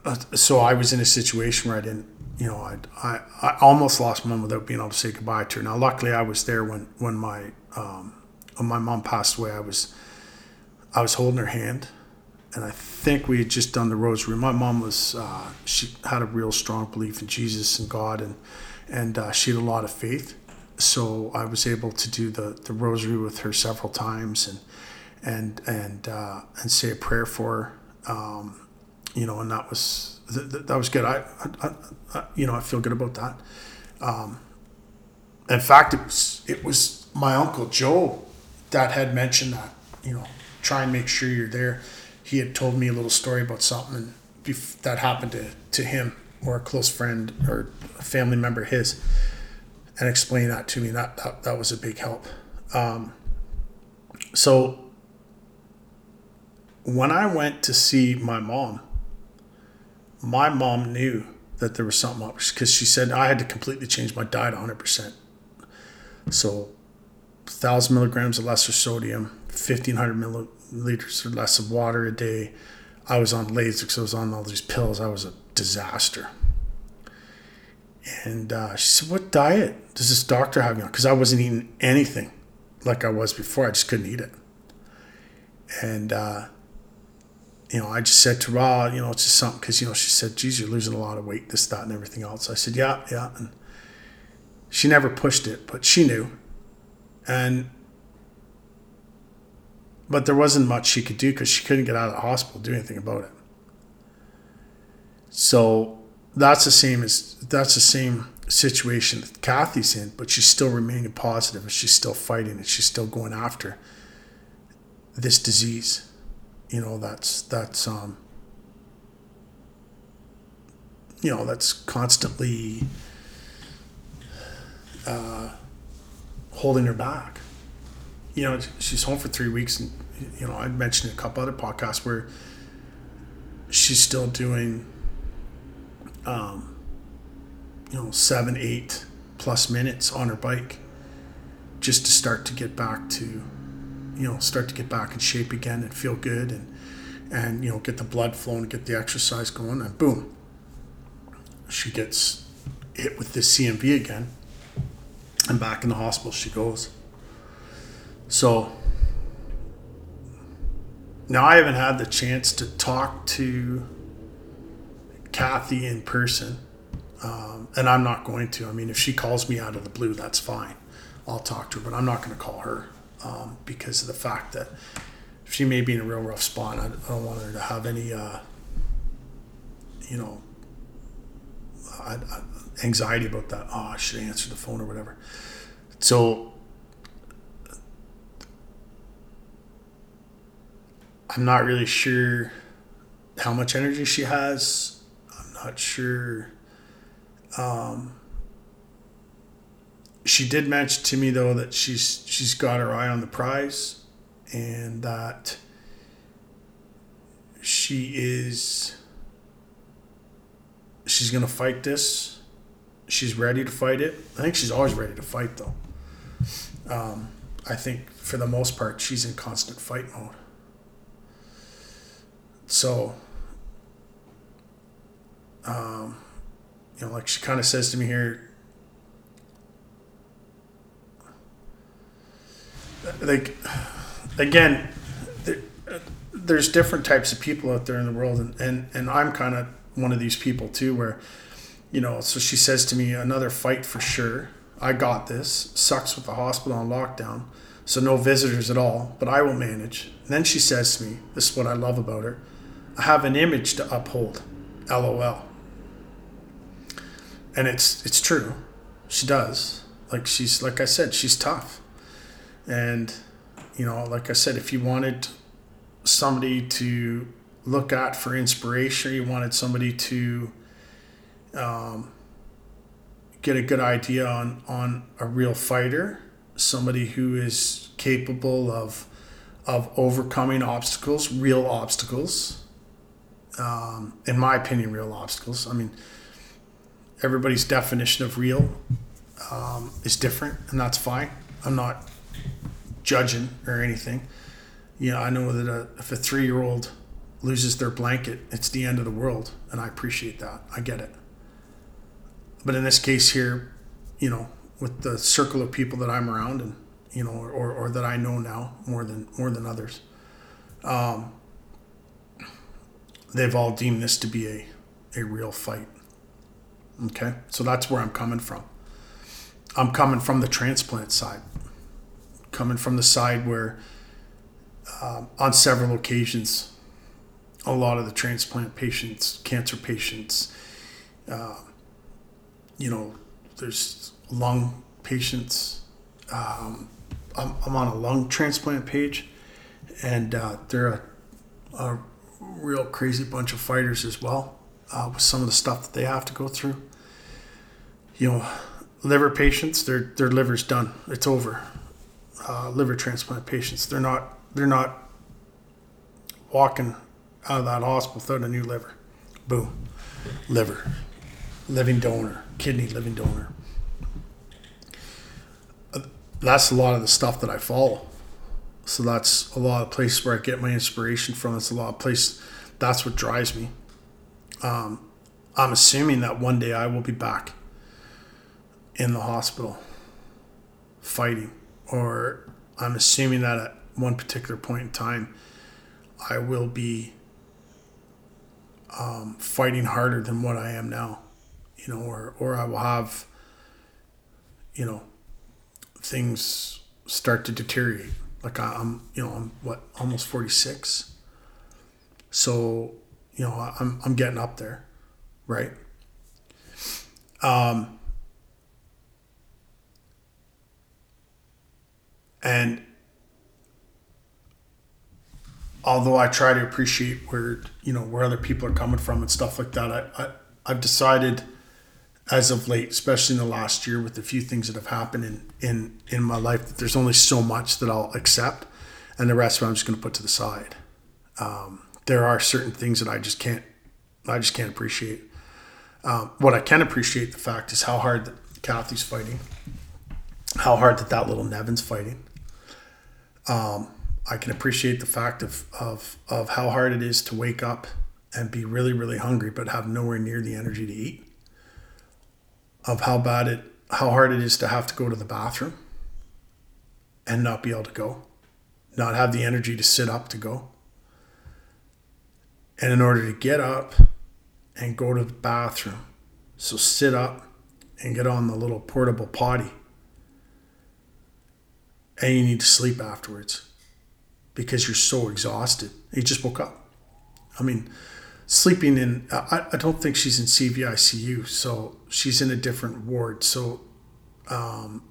Uh, so I was in a situation where I didn't, you know, I, I, I almost lost my mom without being able to say goodbye to her. Now, luckily, I was there when when my um, when my mom passed away. I was I was holding her hand, and I think we had just done the rosary. My mom was uh, she had a real strong belief in Jesus and God, and and uh, she had a lot of faith. So I was able to do the, the rosary with her several times, and and and uh, and say a prayer for her. Um, you know, and that was that, that was good. I, I, I, you know I feel good about that. Um, in fact, it was it was my uncle Joe that had mentioned that. You know, try and make sure you're there. He had told me a little story about something that happened to, to him or a close friend or a family member of his and explain that to me. That, that, that was a big help. Um, so when I went to see my mom, my mom knew that there was something up because she said I had to completely change my diet 100%. So, 1,000 milligrams of lesser sodium, 1,500 milliliters or less of water a day. I was on Lasix, I was on all these pills. I was a disaster. And uh, she said, What diet does this doctor have you on? Because I wasn't eating anything like I was before. I just couldn't eat it. And, uh, you know, I just said to Ra, you know, it's just something, because, you know, she said, geez, you're losing a lot of weight, this, that, and everything else. I said, yeah, yeah. And she never pushed it, but she knew. And, but there wasn't much she could do because she couldn't get out of the hospital, do anything about it. So that's the same as, that's the same situation that Kathy's in, but she's still remaining positive and she's still fighting and she's still going after this disease you know that's that's um, you know that's constantly uh, holding her back. You know, she's home for three weeks, and you know I mentioned a couple other podcasts where she's still doing, um, you know, seven, eight plus minutes on her bike, just to start to get back to you know start to get back in shape again and feel good and and you know get the blood flowing get the exercise going and boom she gets hit with this cmv again. And back in the hospital she goes so now i haven't had the chance to talk to kathy in person um, and i'm not going to i mean if she calls me out of the blue that's fine i'll talk to her but i'm not going to call her um, because of the fact that she may be in a real rough spot. I, don't want her to have any, uh, you know, I, I, anxiety about that. Oh, I should answer the phone or whatever. So I'm not really sure how much energy she has. I'm not sure. Um, she did mention to me though that she's she's got her eye on the prize and that she is she's gonna fight this she's ready to fight it i think she's always ready to fight though um, i think for the most part she's in constant fight mode so um, you know like she kind of says to me here like again there, there's different types of people out there in the world and and, and i'm kind of one of these people too where you know so she says to me another fight for sure. I got this. Sucks with the hospital on lockdown. So no visitors at all but i will manage. And then she says to me this is what i love about her have an image to uphold lol. And it's it's true. She does. Like she's like i said she's tough. And, you know, like I said, if you wanted somebody to look at for inspiration, you wanted somebody to um, get a good idea on, on a real fighter, somebody who is capable of, of overcoming obstacles, real obstacles, um, in my opinion, real obstacles. I mean, everybody's definition of real um, is different, and that's fine. I'm not judging or anything. You know, I know that a, if a three year old loses their blanket, it's the end of the world, and I appreciate that. I get it. But in this case here, you know, with the circle of people that I'm around, and you know, or, or that I know now more than more than others, um, they've all deemed this to be a a real fight. Okay, so that's where I'm coming from. I'm coming from the transplant side, coming from the side where, um, on several occasions, a lot of the transplant patients, cancer patients, uh, you know, there's lung patients. Um, I'm, I'm, on a lung transplant page, and uh, they're a, a, real crazy bunch of fighters as well uh, with some of the stuff that they have to go through. You know, liver patients, their their liver's done. It's over. Uh, liver transplant patients, they're not they're not walking out of that hospital without a new liver. Boom, liver, living donor, kidney, living donor. Uh, that's a lot of the stuff that I follow. So that's a lot of places where I get my inspiration from. It's a lot of places. That's what drives me. Um, I'm assuming that one day I will be back in the hospital fighting, or I'm assuming that at one particular point in time, I will be um, fighting harder than what I am now, you know, or or I will have, you know, things start to deteriorate. Like I'm, you know, I'm what almost forty six. So, you know, I'm I'm getting up there, right? Um, And although I try to appreciate where you know where other people are coming from and stuff like that, I, I I've decided as of late, especially in the last year, with the few things that have happened in in in my life, that there's only so much that I'll accept, and the rest of it I'm just going to put to the side. Um, there are certain things that I just can't I just can't appreciate. Um, what I can appreciate the fact is how hard that Kathy's fighting, how hard that that little Nevin's fighting, um, I can appreciate the fact of, of, of how hard it is to wake up and be really, really hungry, but have nowhere near the energy to eat. Of how bad it, how hard it is to have to go to the bathroom and not be able to go, not have the energy to sit up to go. And in order to get up and go to the bathroom, so sit up and get on the little portable potty and you need to sleep afterwards because you're so exhausted. You just woke up. I mean, sleeping in, I, I don't think she's in CVICU, so she's in a different ward. So, um,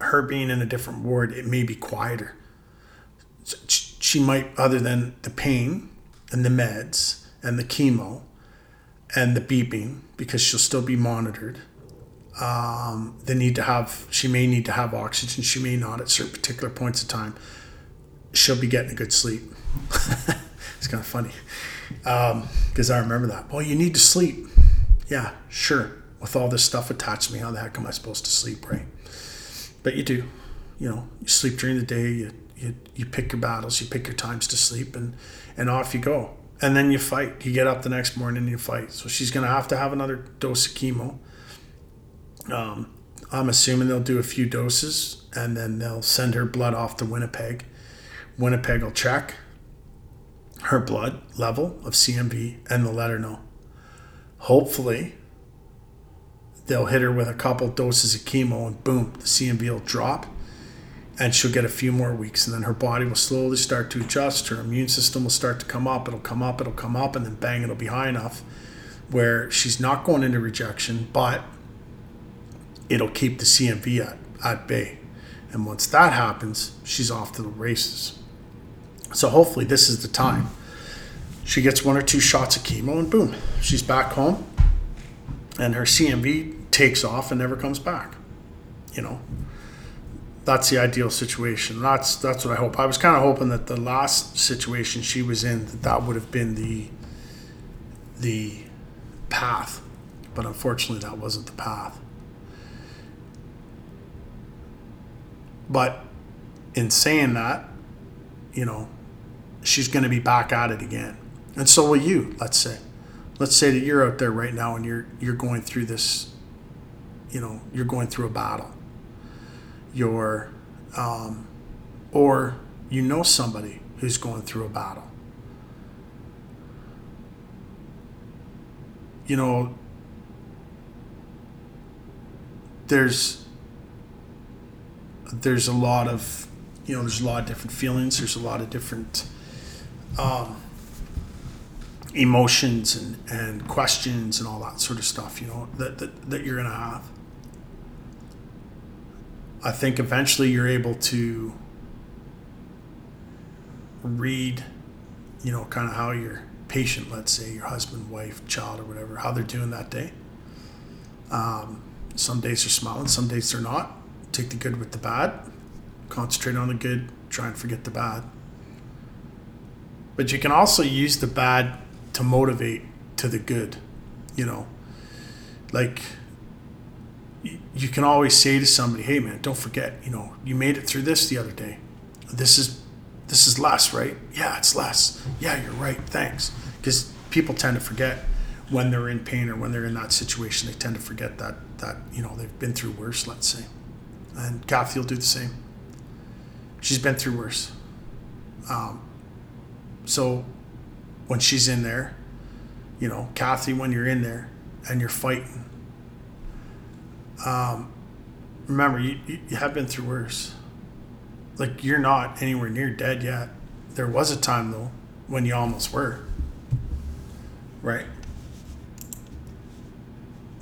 her being in a different ward, it may be quieter. She might, other than the pain and the meds and the chemo and the beeping, because she'll still be monitored um, need to have she may need to have oxygen she may not at certain particular points of time she'll be getting a good sleep it's kind of funny. Because um, i remember that. Well you need to sleep. Yeah sure. With all this stuff attached to me how the heck am i supposed to sleep right? But you do. You know you sleep during the day you, you, you pick your battles you pick your times to sleep and and off you go. And then you fight. You get up the next morning and you fight. So she's to have to have another dose of chemo. Um, I'm assuming they'll do a few doses and then they'll send her blood off to Winnipeg. Winnipeg will check her blood level of CMV and they'll let her know. Hopefully, they'll hit her with a couple doses of chemo and boom, the CMV will drop and she'll get a few more weeks and then her body will slowly start to adjust. Her immune system will start to come up. It'll come up, it'll come up, and then bang, it'll be high enough where she's not going into rejection, but it'll keep the CMV at, at bay. And once that happens, she's off to the races. So hopefully, this is the time. She gets one or two shots of chemo, and boom, she's back home. And her CMV takes off and never comes back. You know, that's the ideal situation. That's that's what I hope. I was kind of hoping that the last situation she was in that that would have been the the path, but unfortunately that wasn't the path. But in saying that, you know, she's going to be back at it again, and so will you. Let's say, let's say that you're out there right now and you're you're going through this. You know, you're going through a battle your, um, or you know somebody who's going through a battle. You know, there's there's a lot of you know there's a lot of different feelings there's a lot of different um, emotions and, and questions and all that sort of stuff you know that, that, that you're gonna have I think eventually you're able to read, you know, kind of how your patient, let's say your husband, wife, child, or whatever, how they're doing that day. Um, some days they're smiling, some days they're not. Take the good with the bad, concentrate on the good, try and forget the bad. But you can also use the bad to motivate to the good, you know. Like you can always say to somebody, "Hey, man, don't forget. You know, you made it through this the other day. This is this is less, right? Yeah, it's less. Yeah, you're right. Thanks." Because people tend to forget when they're in pain or when they're in that situation. They tend to forget that that you know they've been through worse. Let's say, and Kathy will do the same. She's been through worse. Um, so when she's in there, you know, Kathy, when you're in there and you're fighting um, remember, you, you have been through worse. Like, you're not anywhere near dead yet. There was a time, though, when you almost were. Right?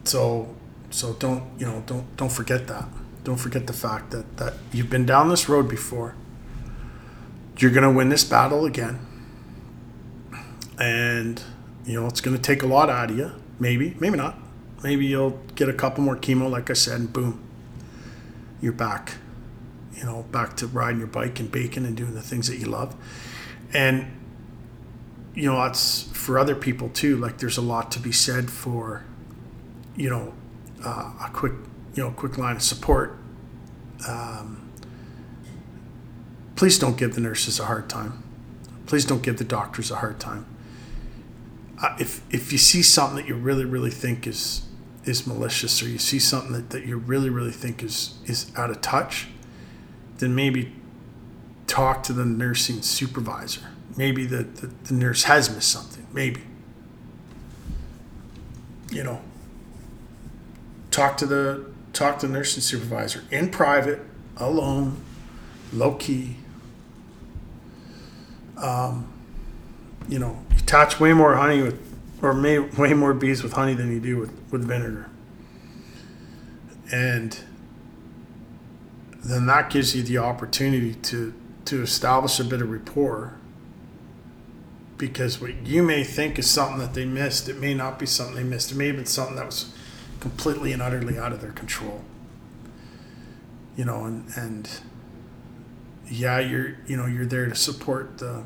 So, so don't, you know, don't, don't forget that. Don't forget the fact that, that you've been down this road before. You're going to win this battle again. And, you know, it's going to take a lot out of you. Maybe, maybe not maybe you'll get a couple more chemo, like I said, and boom, you're back. You know, back to riding your bike and baking and doing the things that you love. And, you know, that's for other people too. Like, there's a lot to be said for, you know, uh, a quick, you know, quick line of support. Um, please don't give the nurses a hard time. Please don't give the doctors a hard time. If if you see something that you really really think is is malicious or you see something that, that you really really think is is out of touch then maybe talk to the nursing supervisor. Maybe the, the, the nurse has missed something. Maybe. You know talk to the talk to the nursing supervisor in private alone low key. Um, you know you touch way more honey with or may, way more bees with honey than you do with, with vinegar. And then that gives you the opportunity to, to establish a bit of rapport. Because what you may think is something that they missed, it may not be something they missed. It may have been something that was completely and utterly out of their control. You know, and, and yeah, you're you know, you're there to support the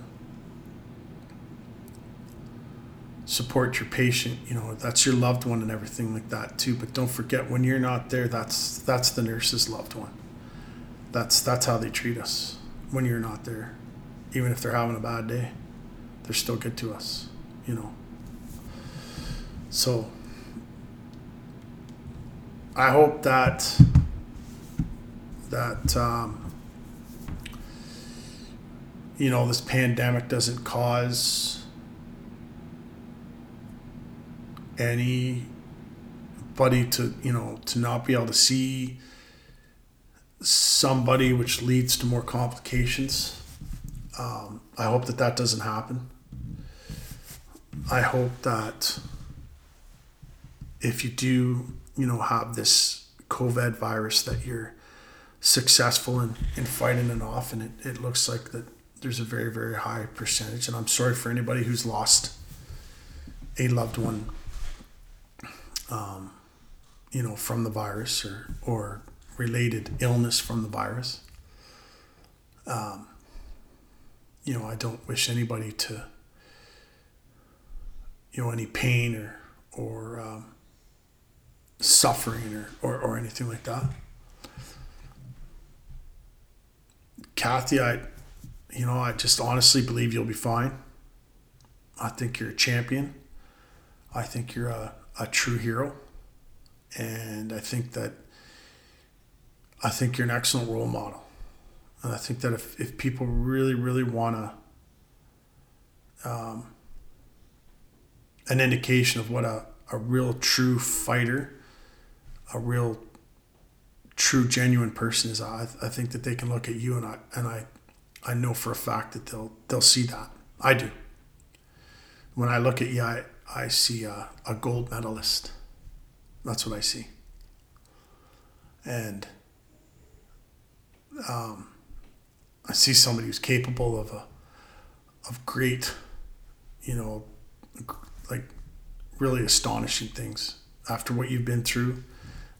support your patient you know that's your loved one and everything like that too. But don't forget when you're not there that's that's the nurse's loved one. That's that's how they treat us. When you're not there even if they're having a bad day they're still good to us you know? So i hope that that um, you know this pandemic doesn't cause anybody to you know to not be able to see somebody which leads to more complications. Um, i hope that that doesn't happen. I hope that if you do you know have this covid virus that you're successful in, in fighting it off and it, it looks like that there's a very very high percentage. And i'm sorry for anybody who's lost a loved one um, you know, from the virus or, or related illness from the virus. Um, you know, I don't wish anybody to, you know, any pain or or um, suffering or, or or anything like that. Kathy, I, you know, I just honestly believe you'll be fine. I think you're a champion. I think you're a, a true hero. And I think that I think you're an excellent role model. And I think that if, if people really, really want to, um, an indication of what a, a real true fighter, a real true genuine person is, I, I think that they can look at you and I, and I, I know for a fact that they'll, they'll see that. I do. When I look at you, I, I see a, a gold medalist. That's what I see. And um, I see somebody who's capable of a of great, you know, like really astonishing things after what you've been through,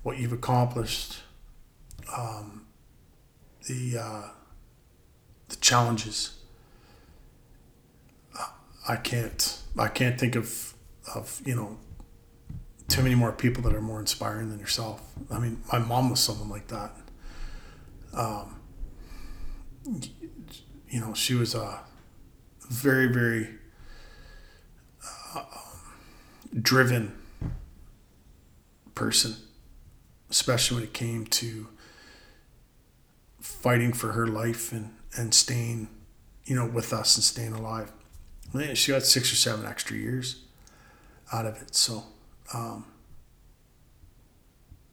what you've accomplished, um, the uh, the challenges. I can't I can't think of of you know too many more people that are more inspiring than yourself. I mean, my mom was someone like that. Um, you know, she was a very, very uh, driven person, especially when it came to fighting for her life and, and staying, you know, with us and staying alive. She got six or seven extra years out of it. So um,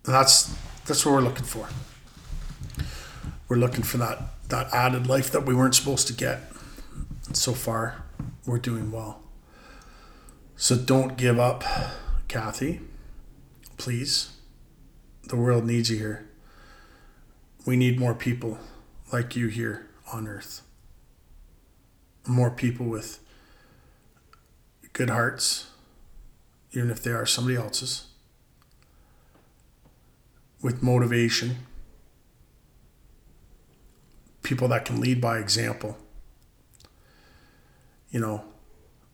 that's that's what we're looking for. We're looking for that that added life that we weren't supposed to get. And so far, we're doing well. So don't give up, Kathy. Please. The world needs you here. We need more people like you here on earth. More people with good hearts, even if they are somebody else's, with motivation, people that can lead by example. You know,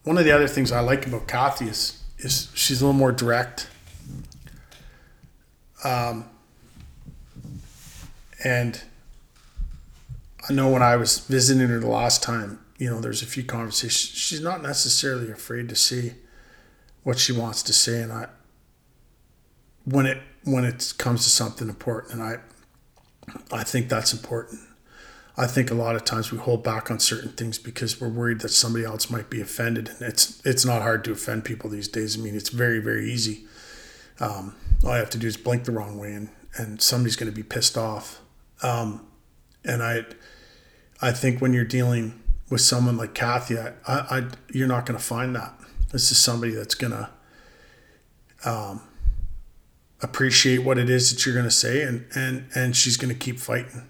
one of the other things I like about Kathy is, is she's a little more direct. Um, and I know when I was visiting her the last time, you know, there's a few conversations. She's not necessarily afraid to say what she wants to say, and I, when it when it comes to something important, and I, I think that's important. I think a lot of times we hold back on certain things because we're worried that somebody else might be offended, and it's it's not hard to offend people these days. I mean, it's very very easy. Um, all I have to do is blink the wrong way, and and somebody's going to be pissed off. Um, and I, I think when you're dealing with someone like Kathy, I, I, you're not going to find that. This is somebody that's going to um, appreciate what it is that you're going to say, and and and she's going to keep fighting.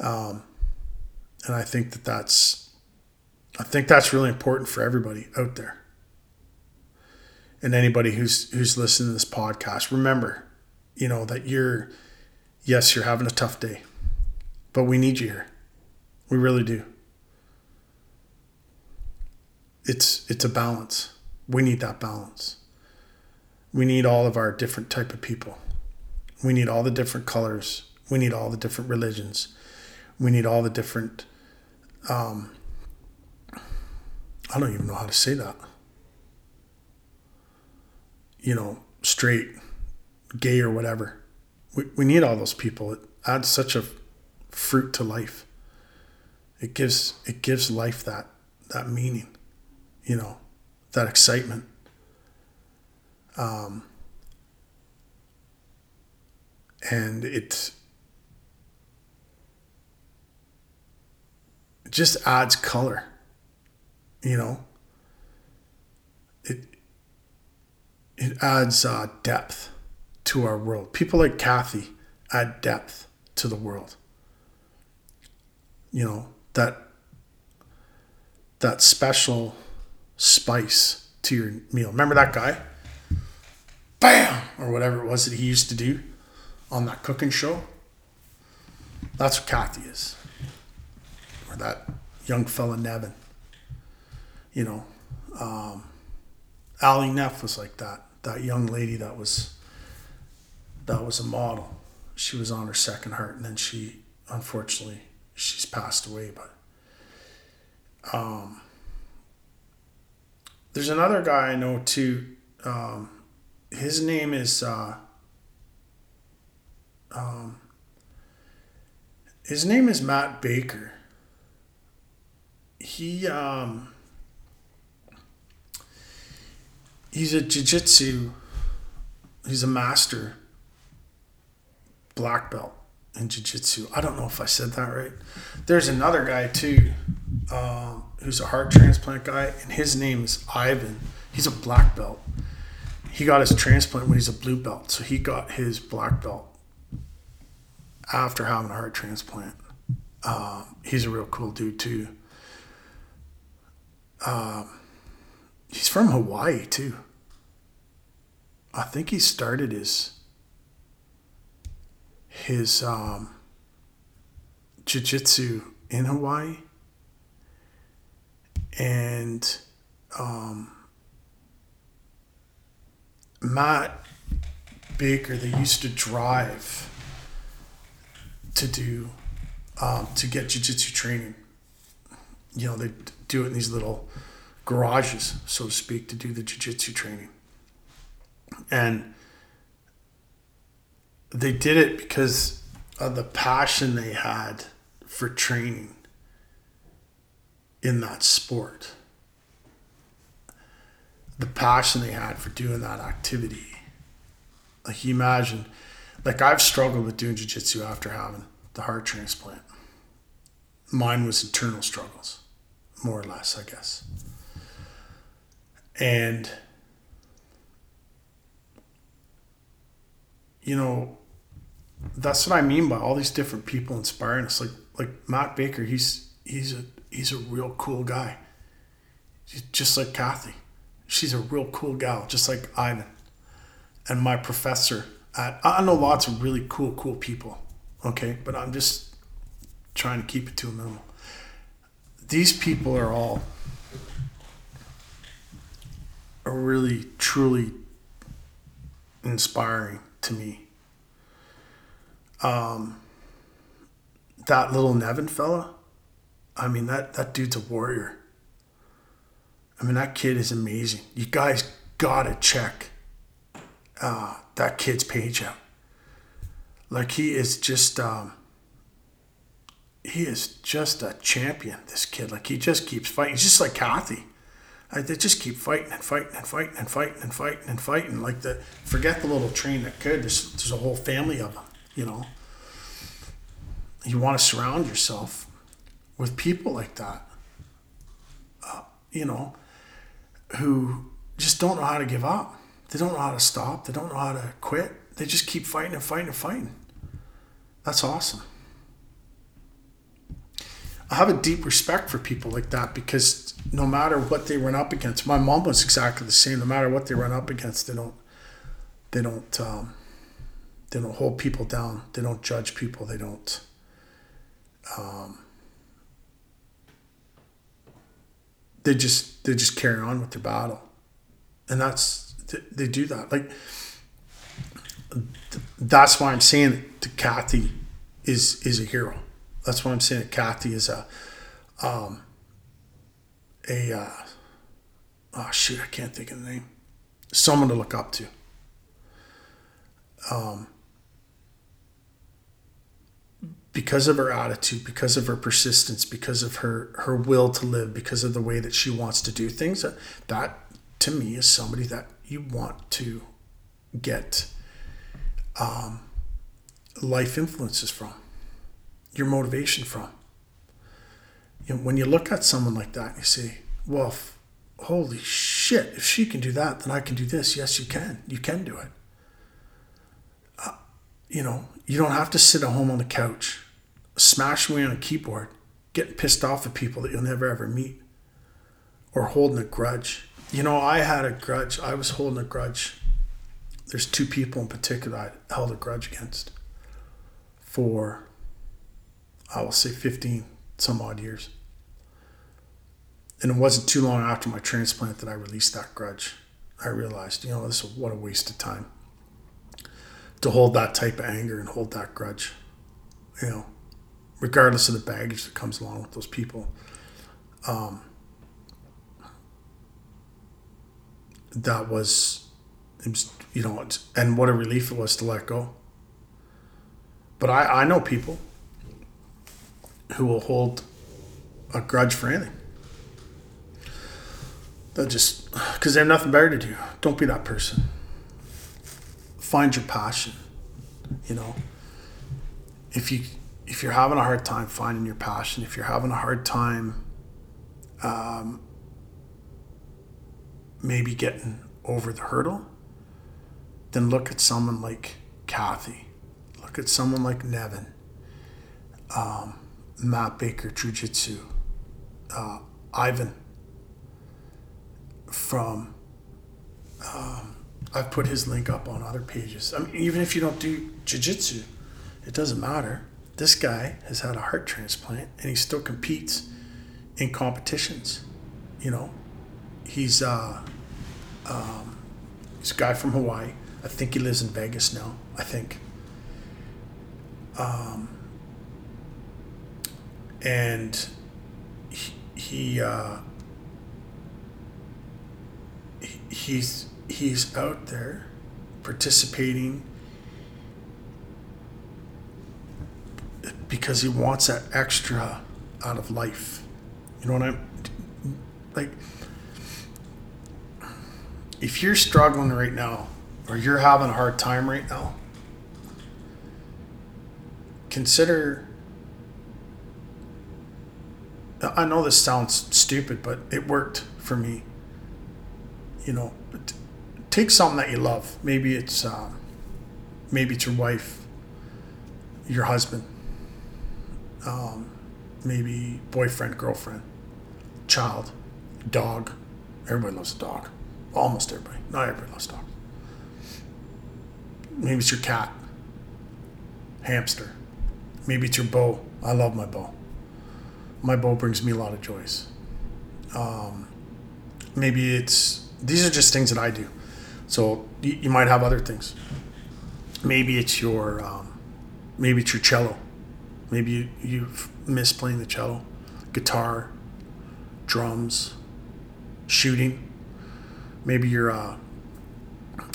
Um, and I think that that's, I think that's really important for everybody out there. And anybody who's who's listening to this podcast, remember, you know that you're, yes, you're having a tough day, but we need you here. We really do it's it's a balance. We need that balance. We need all of our different type of people. We need all the different colors. We need all the different religions. We need all the different um, I don't even know how to say that. You know, straight, gay or whatever. We, we need all those people. It adds such a fruit to life. It gives it gives life that that meaning you know, that excitement. Um, and it, just adds color, you know. It it adds uh, depth to our world. People like Kathy add depth to the world. You know that that special spice to your meal. Remember that guy? Bam! Or whatever it was that he used to do on that cooking show. That's what Kathy is. or that young fella Nevin. You know, um, Ali Neff was like that. That young lady that was that was a model. She was on her second heart, and then she, unfortunately, she's passed away. But um, there's another guy I know too. Um, his name is uh, um, his name is Matt Baker. He um, he's a jiu-jitsu he's a master black belt in jiu-jitsu i don't know if i said that right there's another guy too um, who's a heart transplant guy and his name is ivan. He's a black belt. He got his transplant when he's a blue belt so he got his black belt after having a heart transplant. Um, he's a real cool dude too. Um, he's from Hawaii too. I think he started his his um, jiu-jitsu in Hawaii, and um, Matt Baker. They used to drive to do um, to get jiu-jitsu training. You know, they do it in these little garages, so to speak, to do the jiu-jitsu training. And they did it because of the passion they had for training in that sport. The passion they had for doing that activity. Like you imagine, like I've struggled with doing jiu-jitsu after having the heart transplant. Mine was internal struggles more or less, I guess. And, you know, that's what I mean by all these different people inspiring us. Like, like Matt Baker, he's he's a he's a real cool guy. Just like Kathy, she's a real cool gal, just like Ivan, and my professor. At, I know lots of really cool, cool people. Okay, but I'm just trying to keep it to a minimum these people are all are really truly inspiring to me. Um, that little Nevin fella, I mean that that dude's a warrior. I mean that kid is amazing. You guys gotta check uh, that kid's page out. Like he is just um, he is just a champion. This kid, like he just keeps fighting. He's just like Kathy. I, they just keep fighting and fighting and fighting and fighting and fighting and fighting. Like the forget the little train that could. There's there's a whole family of them. You know. You want to surround yourself with people like that. Uh, you know, who just don't know how to give up. They don't know how to stop. They don't know how to quit. They just keep fighting and fighting and fighting. That's awesome. I have a deep respect for people like that because no matter what they run up against, my mom was exactly the same. No matter what they run up against, they don't, they don't, um, they don't hold people down. They don't judge people. They don't. Um, they just they just carry on with their battle, and that's they do that. Like that's why I'm saying that Kathy is is a hero that's why I'm saying that Kathy is a, um, a, uh, oh shoot, I can't think of the name. Someone to look up to. Um, because of her attitude, because of her persistence, because of her her will to live, because of the way that she wants to do things, that, that to me is somebody that you want to get um, life influences from your motivation from. You know, when you look at someone like that, you say, well, if, holy shit, if she can do that, then I can do this. Yes, you can. You can do it. Uh, you know, you don't have to sit at home on the couch, smash away on a keyboard, getting pissed off at people that you'll never ever meet, or holding a grudge. You know, I had a grudge. I was holding a grudge. There's two people in particular I held a grudge against for I will say 15, some odd years. And it wasn't too long after my transplant that I released that grudge. I realized, you know, this is what a waste of time to hold that type of anger and hold that grudge, you know, regardless of the baggage that comes along with those people. Um, that was, was, you know, and what a relief it was to let go. But I, I know people who will hold a grudge for anything. They'll just, because they have nothing better to do. Don't be that person. Find your passion. You know, if you if you're having a hard time finding your passion, if you're having a hard time, um, maybe getting over the hurdle, then look at someone like Kathy. Look at someone like Nevin. Um, Matt Baker Jiu Jitsu. Uh, Ivan from um, I've put his link up on other pages. I mean, even if you don't do jiu-jitsu, it doesn't matter. This guy has had a heart transplant and he still competes in competitions. You know, he's uh, um, he's a guy from Hawaii. I think he lives in Vegas now. I think. Um, and he, he uh, he's he's out there participating because he wants that extra out of life. You know what I'm like if you're struggling right now or you're having a hard time right now, consider I know this sounds stupid, but it worked for me you know, take something that you love. Maybe it's um, maybe it's your wife, your husband, um, maybe boyfriend, girlfriend, child, dog. Everybody loves a dog. Almost everybody. Not everybody loves dogs. Maybe it's your cat, hamster. Maybe it's your bow. I love my bow. My bow brings me a lot of joys. Um, maybe it's these are just things that I do. So you, you might have other things. Maybe it's your um, maybe it's your cello. Maybe you, you miss playing the cello, guitar, drums, shooting. Maybe you're a,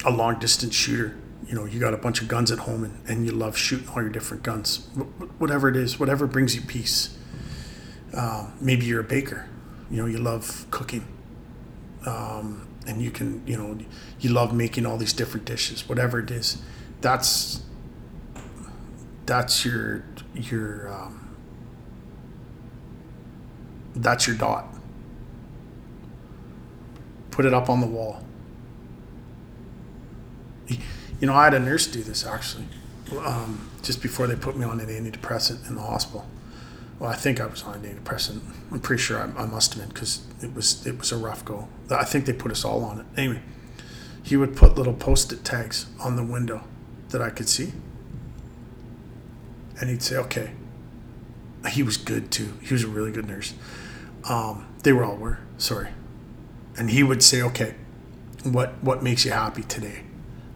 a long distance shooter. You know, you got a bunch of guns at home and, and you love shooting all your different guns. Whatever it is, whatever brings you peace. Uh, maybe you're a baker. You know, you love cooking. Um, and you can you know you love making all these different dishes whatever it is that's that's your your um, that's your dot put it up on the wall you know i had a nurse do this actually um, just before they put me on an antidepressant in the hospital well, I think I was on an antidepressant. I'm pretty sure I, I must have been because it was it was a rough go. I think they put us all on it. Anyway, he would put little post-it tags on the window that I could see, and he'd say, "Okay." He was good too. He was a really good nurse. Um, they were all were sorry, and he would say, "Okay, what what makes you happy today?"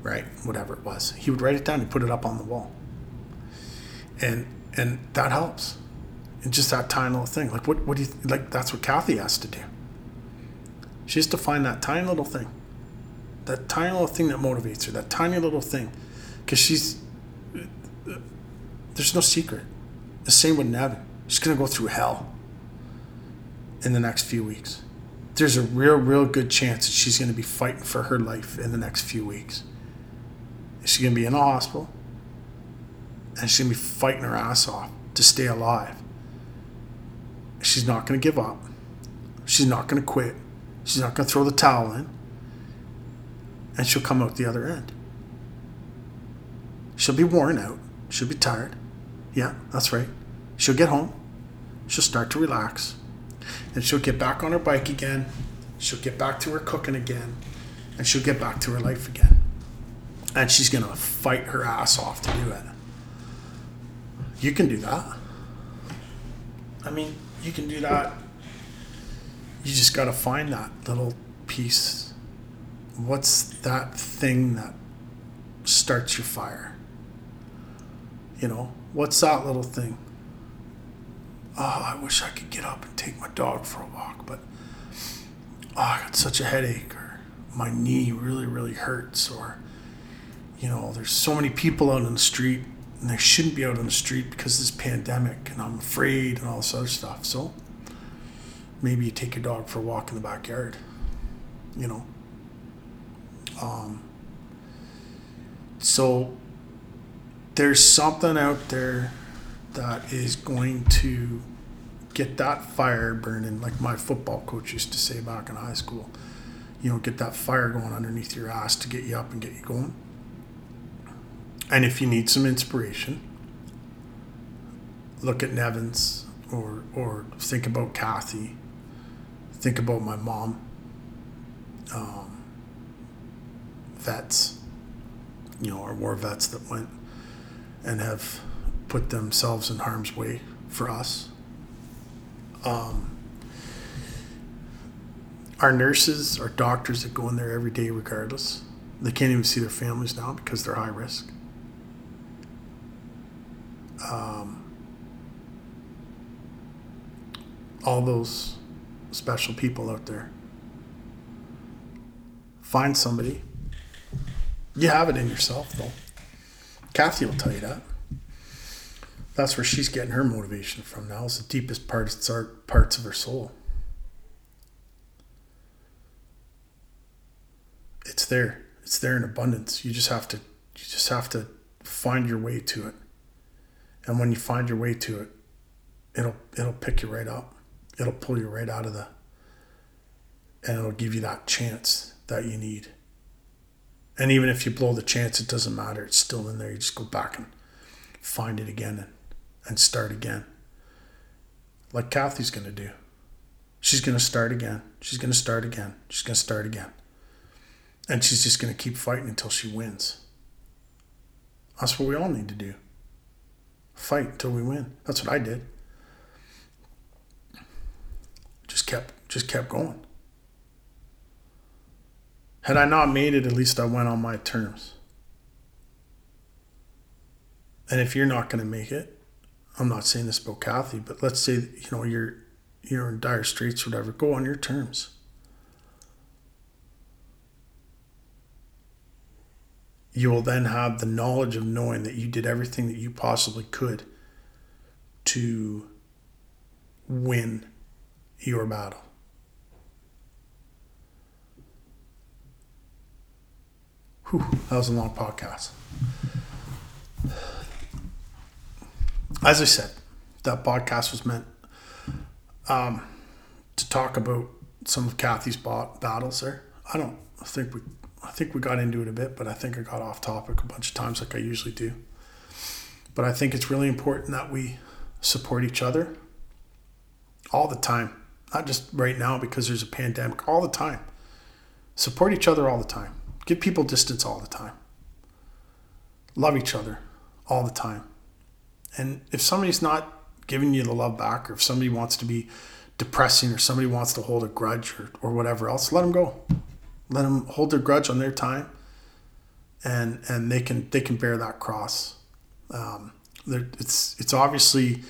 Right, whatever it was. He would write it down and put it up on the wall, and and that helps and just that tiny little thing. Like what what do you like that's what Kathy has to do. She has to find that tiny little thing. That tiny little thing that motivates her, that tiny little thing. Cause she's there's no secret. The same with Nevin. She's gonna go through hell in the next few weeks. There's a real, real good chance that she's gonna be fighting for her life in the next few weeks. She's gonna be in a hospital and she's gonna be fighting her ass off to stay alive she's not going to give up. She's not going to quit. She's not going to throw the towel in. And she'll come out the other end. She'll be worn out. She'll be tired. Yeah, that's right. She'll get home. She'll start to relax. And she'll get back on her bike again. She'll get back to her cooking again. And she'll get back to her life again. And she's going to fight her ass off to do it. You can do that. I mean, you can do that. You just got to find that little piece. What's that thing that starts your fire? You know, what's that little thing? Oh, I wish I could get up and take my dog for a walk, but oh, I got such a headache, or my knee really, really hurts, or you know, there's so many people out on the street and they shouldn't be out on the street because of this pandemic and I'm afraid and all this other stuff. So maybe you take your dog for a walk in the backyard, you know. Um, so there's something out there that is going to get that fire burning, like my football coach used to say back in high school. You know, get that fire going underneath your ass to get you up and get you going. And if you need some inspiration, look at Nevins or or think about Kathy. Think about my mom. Um, vets, you know, our war vets that went and have put themselves in harm's way for us. Um, our nurses, our doctors that go in there every day, regardless, they can't even see their families now because they're high risk. Um, all those special people out there. Find somebody. You have it in yourself, though. Kathy will tell you that. That's where she's getting her motivation from now. It's the deepest parts, parts of her soul. It's there. It's there in abundance. You just have to. You just have to find your way to it. And when you find your way to it, it'll it'll pick you right up. It'll pull you right out of the and it'll give you that chance that you need. And even if you blow the chance, it doesn't matter. It's still in there. You just go back and find it again and, and start again. Like Kathy's going to do. She's going to start again. She's going to start again. She's going to start again. And she's just going to keep fighting until she wins. That's what we all need to do fight until we win. That's what I did. Just kept just kept going. Had I not made it, at least I went on my terms. And if you're not going to make it, I'm not saying this about Kathy, but let's say you know you're you're in dire straits or whatever. Go on your terms. you will then have the knowledge of knowing that you did everything that you possibly could to win your battle. Whew, that was a long podcast. As I said, that podcast was meant um, to talk about some of Kathy's battles there. I don't think we I think we got into it a bit, but I think I got off topic a bunch of times like I usually do. But I think it's really important that we support each other all the time, not just right now because there's a pandemic, all the time. Support each other all the time. Give people distance all the time. Love each other all the time. And if somebody's not giving you the love back, or if somebody wants to be depressing, or somebody wants to hold a grudge, or, or whatever else, let them go let them hold their grudge on their time, and and they can they can bear that cross. Um, it's it's obviously,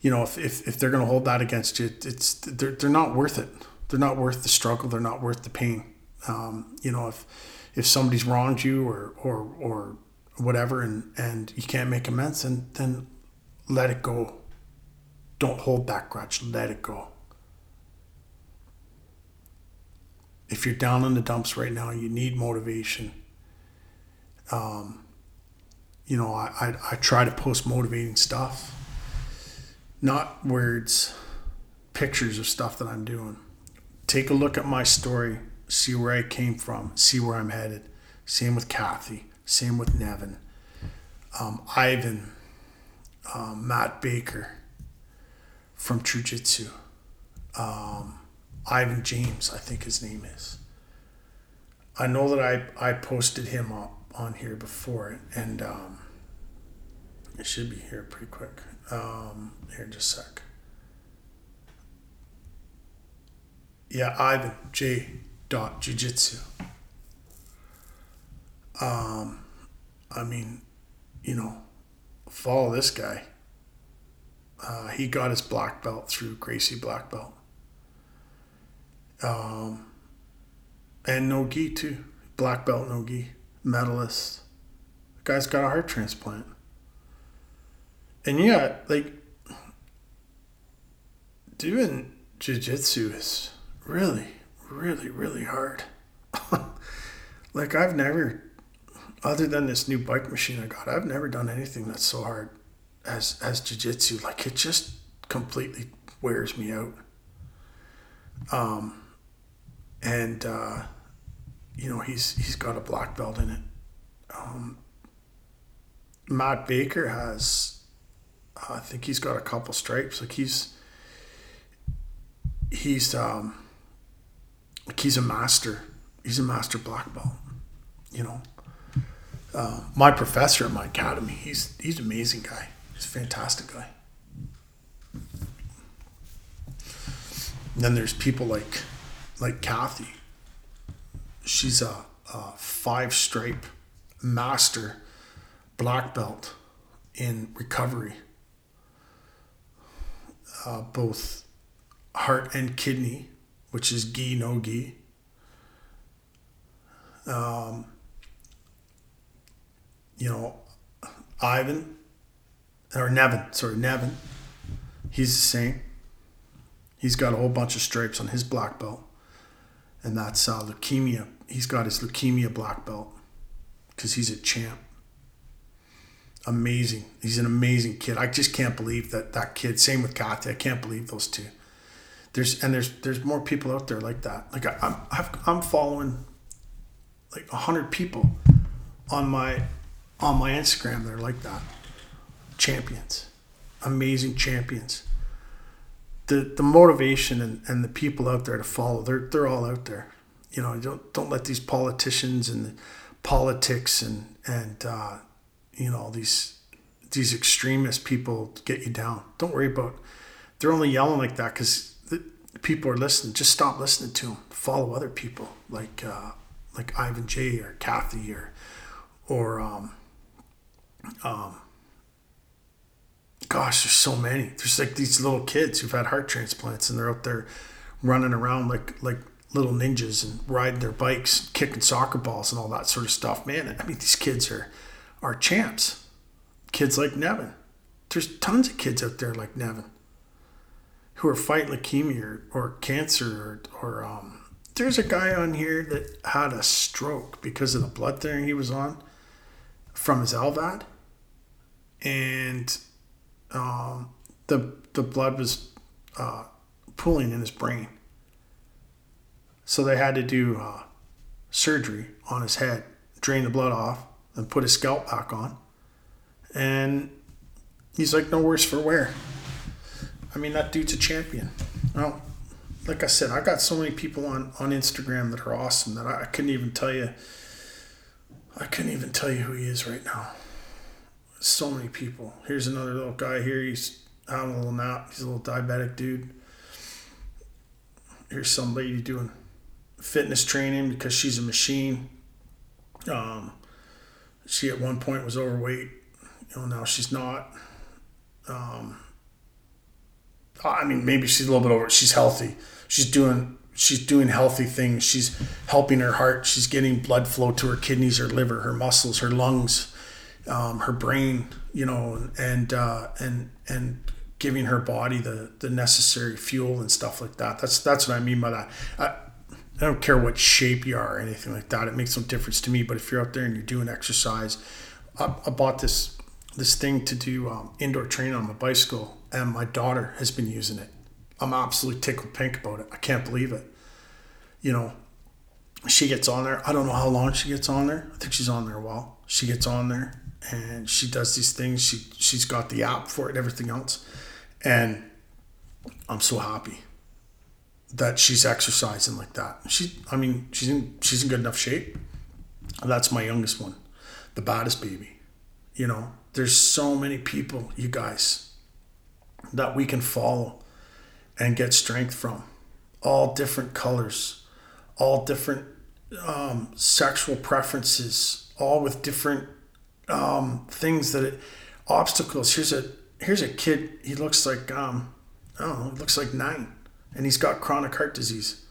you know, if, if, if they're going to hold that against you, it's they're, they're not worth it. They're not worth the struggle. They're not worth the pain. Um, you know, if if somebody's wronged you or or or whatever, and and you can't make amends, and then let it go. Don't hold that grudge. Let it go. if you're down in the dumps right now, you need motivation. Um, you know, I, I, I try to post motivating stuff, not words, pictures of stuff that I'm doing. Take a look at my story, see where I came from, see where I'm headed. Same with Kathy, same with Nevin, um, Ivan, um, Matt Baker from Jiu Jitsu. Um, Ivan James, I think his name is. I know that I, I posted him up on here before, and um, it should be here pretty quick. Um, here, just a sec. yeah, Ivan J. Dot Jiu Jitsu. Um, I mean, you know, follow this guy. Uh, he got his black belt through Gracie Black Belt. Um, and no gi too. Black belt no gi. Medalist. The guy's got a heart transplant. And yeah, like doing jiu-jitsu is really, really, really hard. like I've never other than this new bike machine I got, I've never done anything that's so hard as as jiu-jitsu. Like it just completely wears me out. Um and uh you know, he's he's got a black belt in it. Um Matt Baker has I think he's got a couple stripes. Like he's he's um like he's a master. He's a master black belt. You know. Uh, my professor at my academy, he's he's an amazing guy. He's a fantastic guy. And then there's people like like Kathy. She's a, a five stripe master black belt in recovery, uh, both heart and kidney, which is gi no gi. Um, you know, Ivan or Nevin, sorry, Nevin. He's the same. He's got a whole bunch of stripes on his black belt, and that's uh, leukemia. He's got his leukemia black belt because he's a champ. Amazing. He's an amazing kid. I just can't believe that that kid. Same with Kathy. I can't believe those two. There's and there's there's more people out there like that. Like I, I'm I've, I'm following like hundred people on my on my Instagram that are like that. Champions, amazing champions. The the motivation and, and the people out there to follow, they're they're all out there. You know, don't don't let these politicians and politics and and uh, you know these these extremist people get you down. Don't worry about. They're only yelling like that because people are listening. Just stop listening to them. Follow other people like uh, like Ivan J or Kathy or or um, um, gosh, there's so many. There's like these little kids who've had heart transplants and they're out there running around like like little ninjas and riding their bikes, kicking soccer balls and all that sort of stuff. Man, I mean these kids are are champs. Kids like Nevin. There's tons of kids out there like Nevin who are fighting leukemia or, or cancer or, or um, there's a guy on here that had a stroke because of the blood thinner he was on from his LVAD and um, the the blood was uh, pooling in his brain. So they had to do uh, surgery on his head, drain the blood off, and put his scalp back on. And he's like, no worse for wear. I mean, that dude's a champion. Well, like I said, I got so many people on, on Instagram that are awesome that I, I couldn't even tell you. I couldn't even tell you who he is right now so many people. Here's another little guy here. He's having a little nap. He's a little diabetic dude. Here's some lady doing fitness training because she's a machine. Um, she at one point was overweight. You know, now she's not. Um, I mean, maybe she's a little bit over. She's healthy. She's doing she's doing healthy things. She's helping her heart. She's getting blood flow to her kidneys, her liver, her muscles, her lungs um, her brain, you know, and uh, and and giving her body the the necessary fuel and stuff like that. That's that's what I mean by that. I, I don't care what shape you are or anything like that. It makes no difference to me. But if you're out there and you're doing exercise, I, I bought this this thing to do um, indoor training on my bicycle, and my daughter has been using it. I'm absolutely tickled pink about it. I can't believe it. You know, she gets on there. I don't know how long she gets on there. I think she's on there a while. She gets on there and she does these things. She she's got the app for it, everything else, and I'm so happy that she's exercising like that. She, I mean, she's in she's in good enough shape. That's my youngest one, the baddest baby. You know, there's so many people, you guys, that we can follow and get strength from. all different colors, all different um, sexual preferences, all with different um, things that it, obstacles. Here's a here's a kid. He looks like um, I don't know. Looks like nine, and he's got chronic heart disease.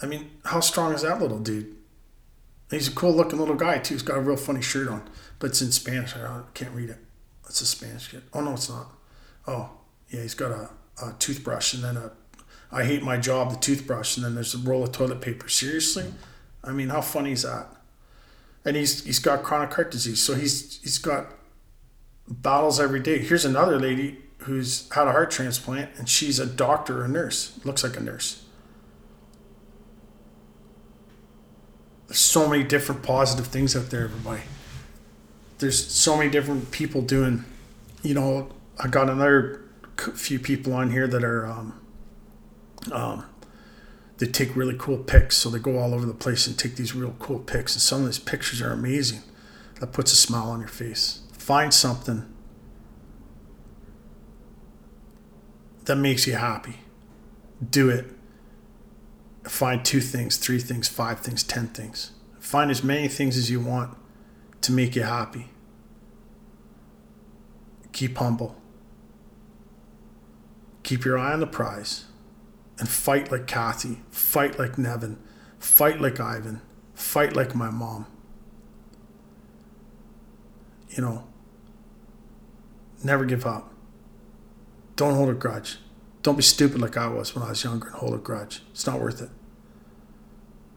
I mean, how strong is that little dude? He's a cool looking little guy too. He's got a real funny shirt on, but it's in Spanish. I can't read it. It's a Spanish kid. Oh no, it's not. Oh yeah, he's got a, a toothbrush and then a I hate my job, the toothbrush, and then there's a roll of toilet paper. Seriously? I mean, how funny is that? And he's he's got chronic heart disease, so he's he's got battles every day. Here's another lady who's had a heart transplant, and she's a doctor or a nurse. Looks like a nurse. There's so many different positive things out there, everybody. There's so many different people doing. You know, I got another few people on here that are um, um, they take really cool pics. So they go all over the place and take these real cool pics. And some of these pictures are amazing. That puts a smile on your face. Find something that makes you happy. Do it. Find two things, three things, five things, ten things. Find as many things as you want to make you happy. Keep humble. Keep your eye on the prize and fight like Kathy, fight like Nevin, fight like Ivan, fight like my mom. You know, never give up. Don't hold a grudge. Don't be stupid like I was when I was younger and hold a grudge. It's not worth it.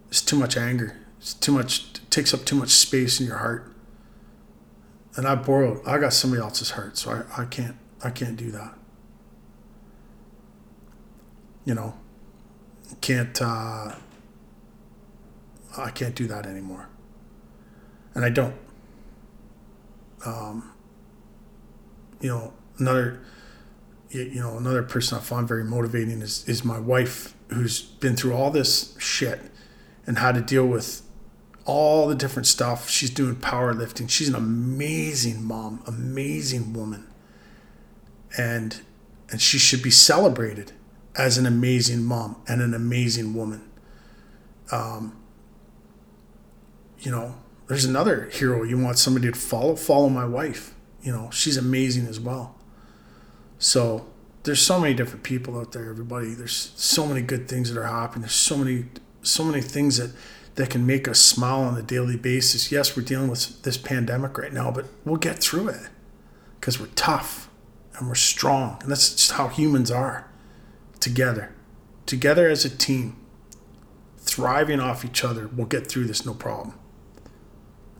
It's too much anger. It's too much, it takes up too much space in your heart. And I borrowed, I got somebody else's heart, so I, I can't, I can't do that you know, can't uh, I can't do that anymore, and I don't. Um, you know, another you know another person I find very motivating is is my wife, who's been through all this shit and how to deal with all the different stuff. She's doing powerlifting. She's an amazing mom, amazing woman, and and she should be celebrated as an amazing mom and an amazing woman. Um, you know, there's another hero you want somebody to follow. Follow my wife. You know, she's amazing as well. So there's so many different people out there. Everybody, there's so many good things that are happening. There's so many, so many things that that can make us smile on a daily basis. Yes, we're dealing with this pandemic right now, but we'll get through it because we're tough and we're strong, and that's just how humans are together, together as a team, thriving off each other, we'll get through this no problem.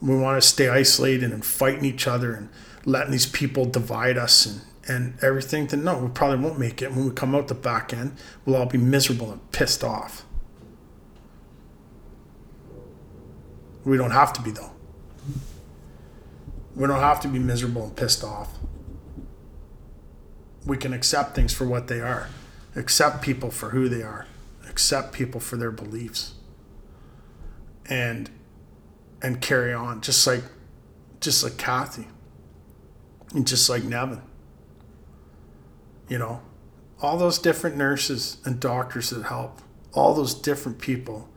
We want to stay isolated and fighting each other and letting these people divide us and, and everything, then no, we probably won't make it. When we come out the back end, we'll all be miserable and pissed off. We don't have to be, though. We don't have to be miserable and pissed off. We can accept things for what they are accept people for who they are, accept people for their beliefs, and and carry on just like just like Kathy and just like Nevin. You know, all those different nurses and doctors that help, all those different people,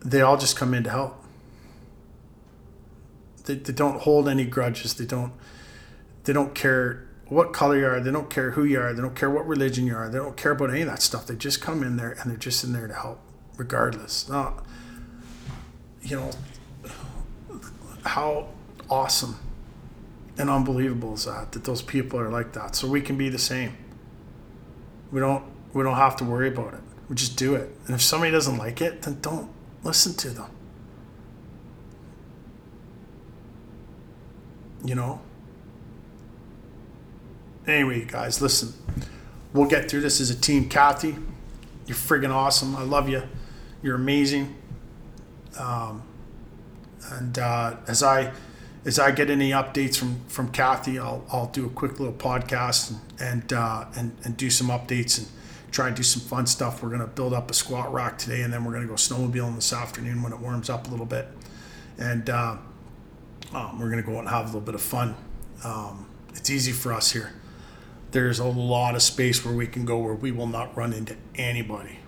they all just come in to help. They, they don't hold any grudges. They don't they don't care what color you are. They don't care who you are. They don't care what religion you are. They don't care about any of that stuff. They just come in there and they're just in there to help, regardless. Not, you know, how awesome and unbelievable is that that those people are like that. So we can be the same. We don't we don't have to worry about it. We just do it. And if somebody doesn't like it, then don't listen to them. You know, Anyway, guys, listen. We'll get through this as a team. Kathy, you're friggin' awesome. I love you. You're amazing. Um, and uh, as I as I get any updates from from Kathy, I'll I'll do a quick little podcast and and uh, and, and do some updates and try and do some fun stuff. We're gonna build up a squat rack today, and then we're gonna go snowmobiling this afternoon when it warms up a little bit, and uh, um, we're gonna go out and have a little bit of fun. Um, it's easy for us here. There's a lot of space where we can go where we will not run into anybody,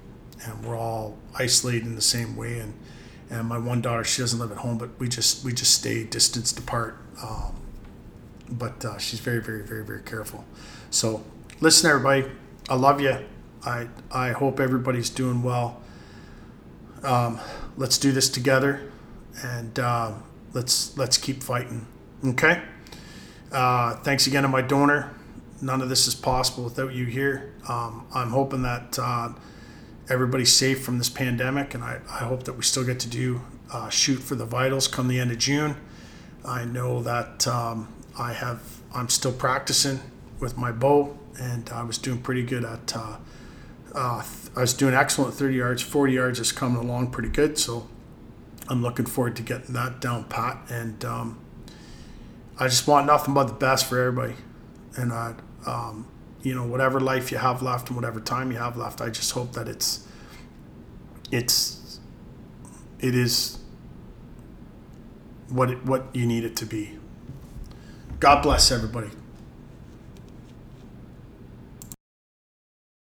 and we're all isolated in the same way. And and my one daughter, she doesn't live at home, but we just we just stay distanced apart. Um, but uh, she's very, very, very, very careful. So listen, everybody, I love you. I I hope everybody's doing well. Um, let's do this together, and uh, let's let's keep fighting. Okay. Uh, thanks again to my donor. None of this is possible without you here. Um, I'm hoping that uh, everybody's safe from this pandemic, and I, I hope that we still get to do uh, shoot for the vitals come the end of June. I know that um, I have I'm still practicing with my bow, and I was doing pretty good at. Uh, uh, I was doing excellent 30 yards, 40 yards is coming along pretty good. So I'm looking forward to getting that down pat. And um, I just want nothing but the best for everybody. And I, um, you know, whatever life you have left and whatever time you have left, I just hope that it's, it's, it is what it, what you need it to be. God bless everybody.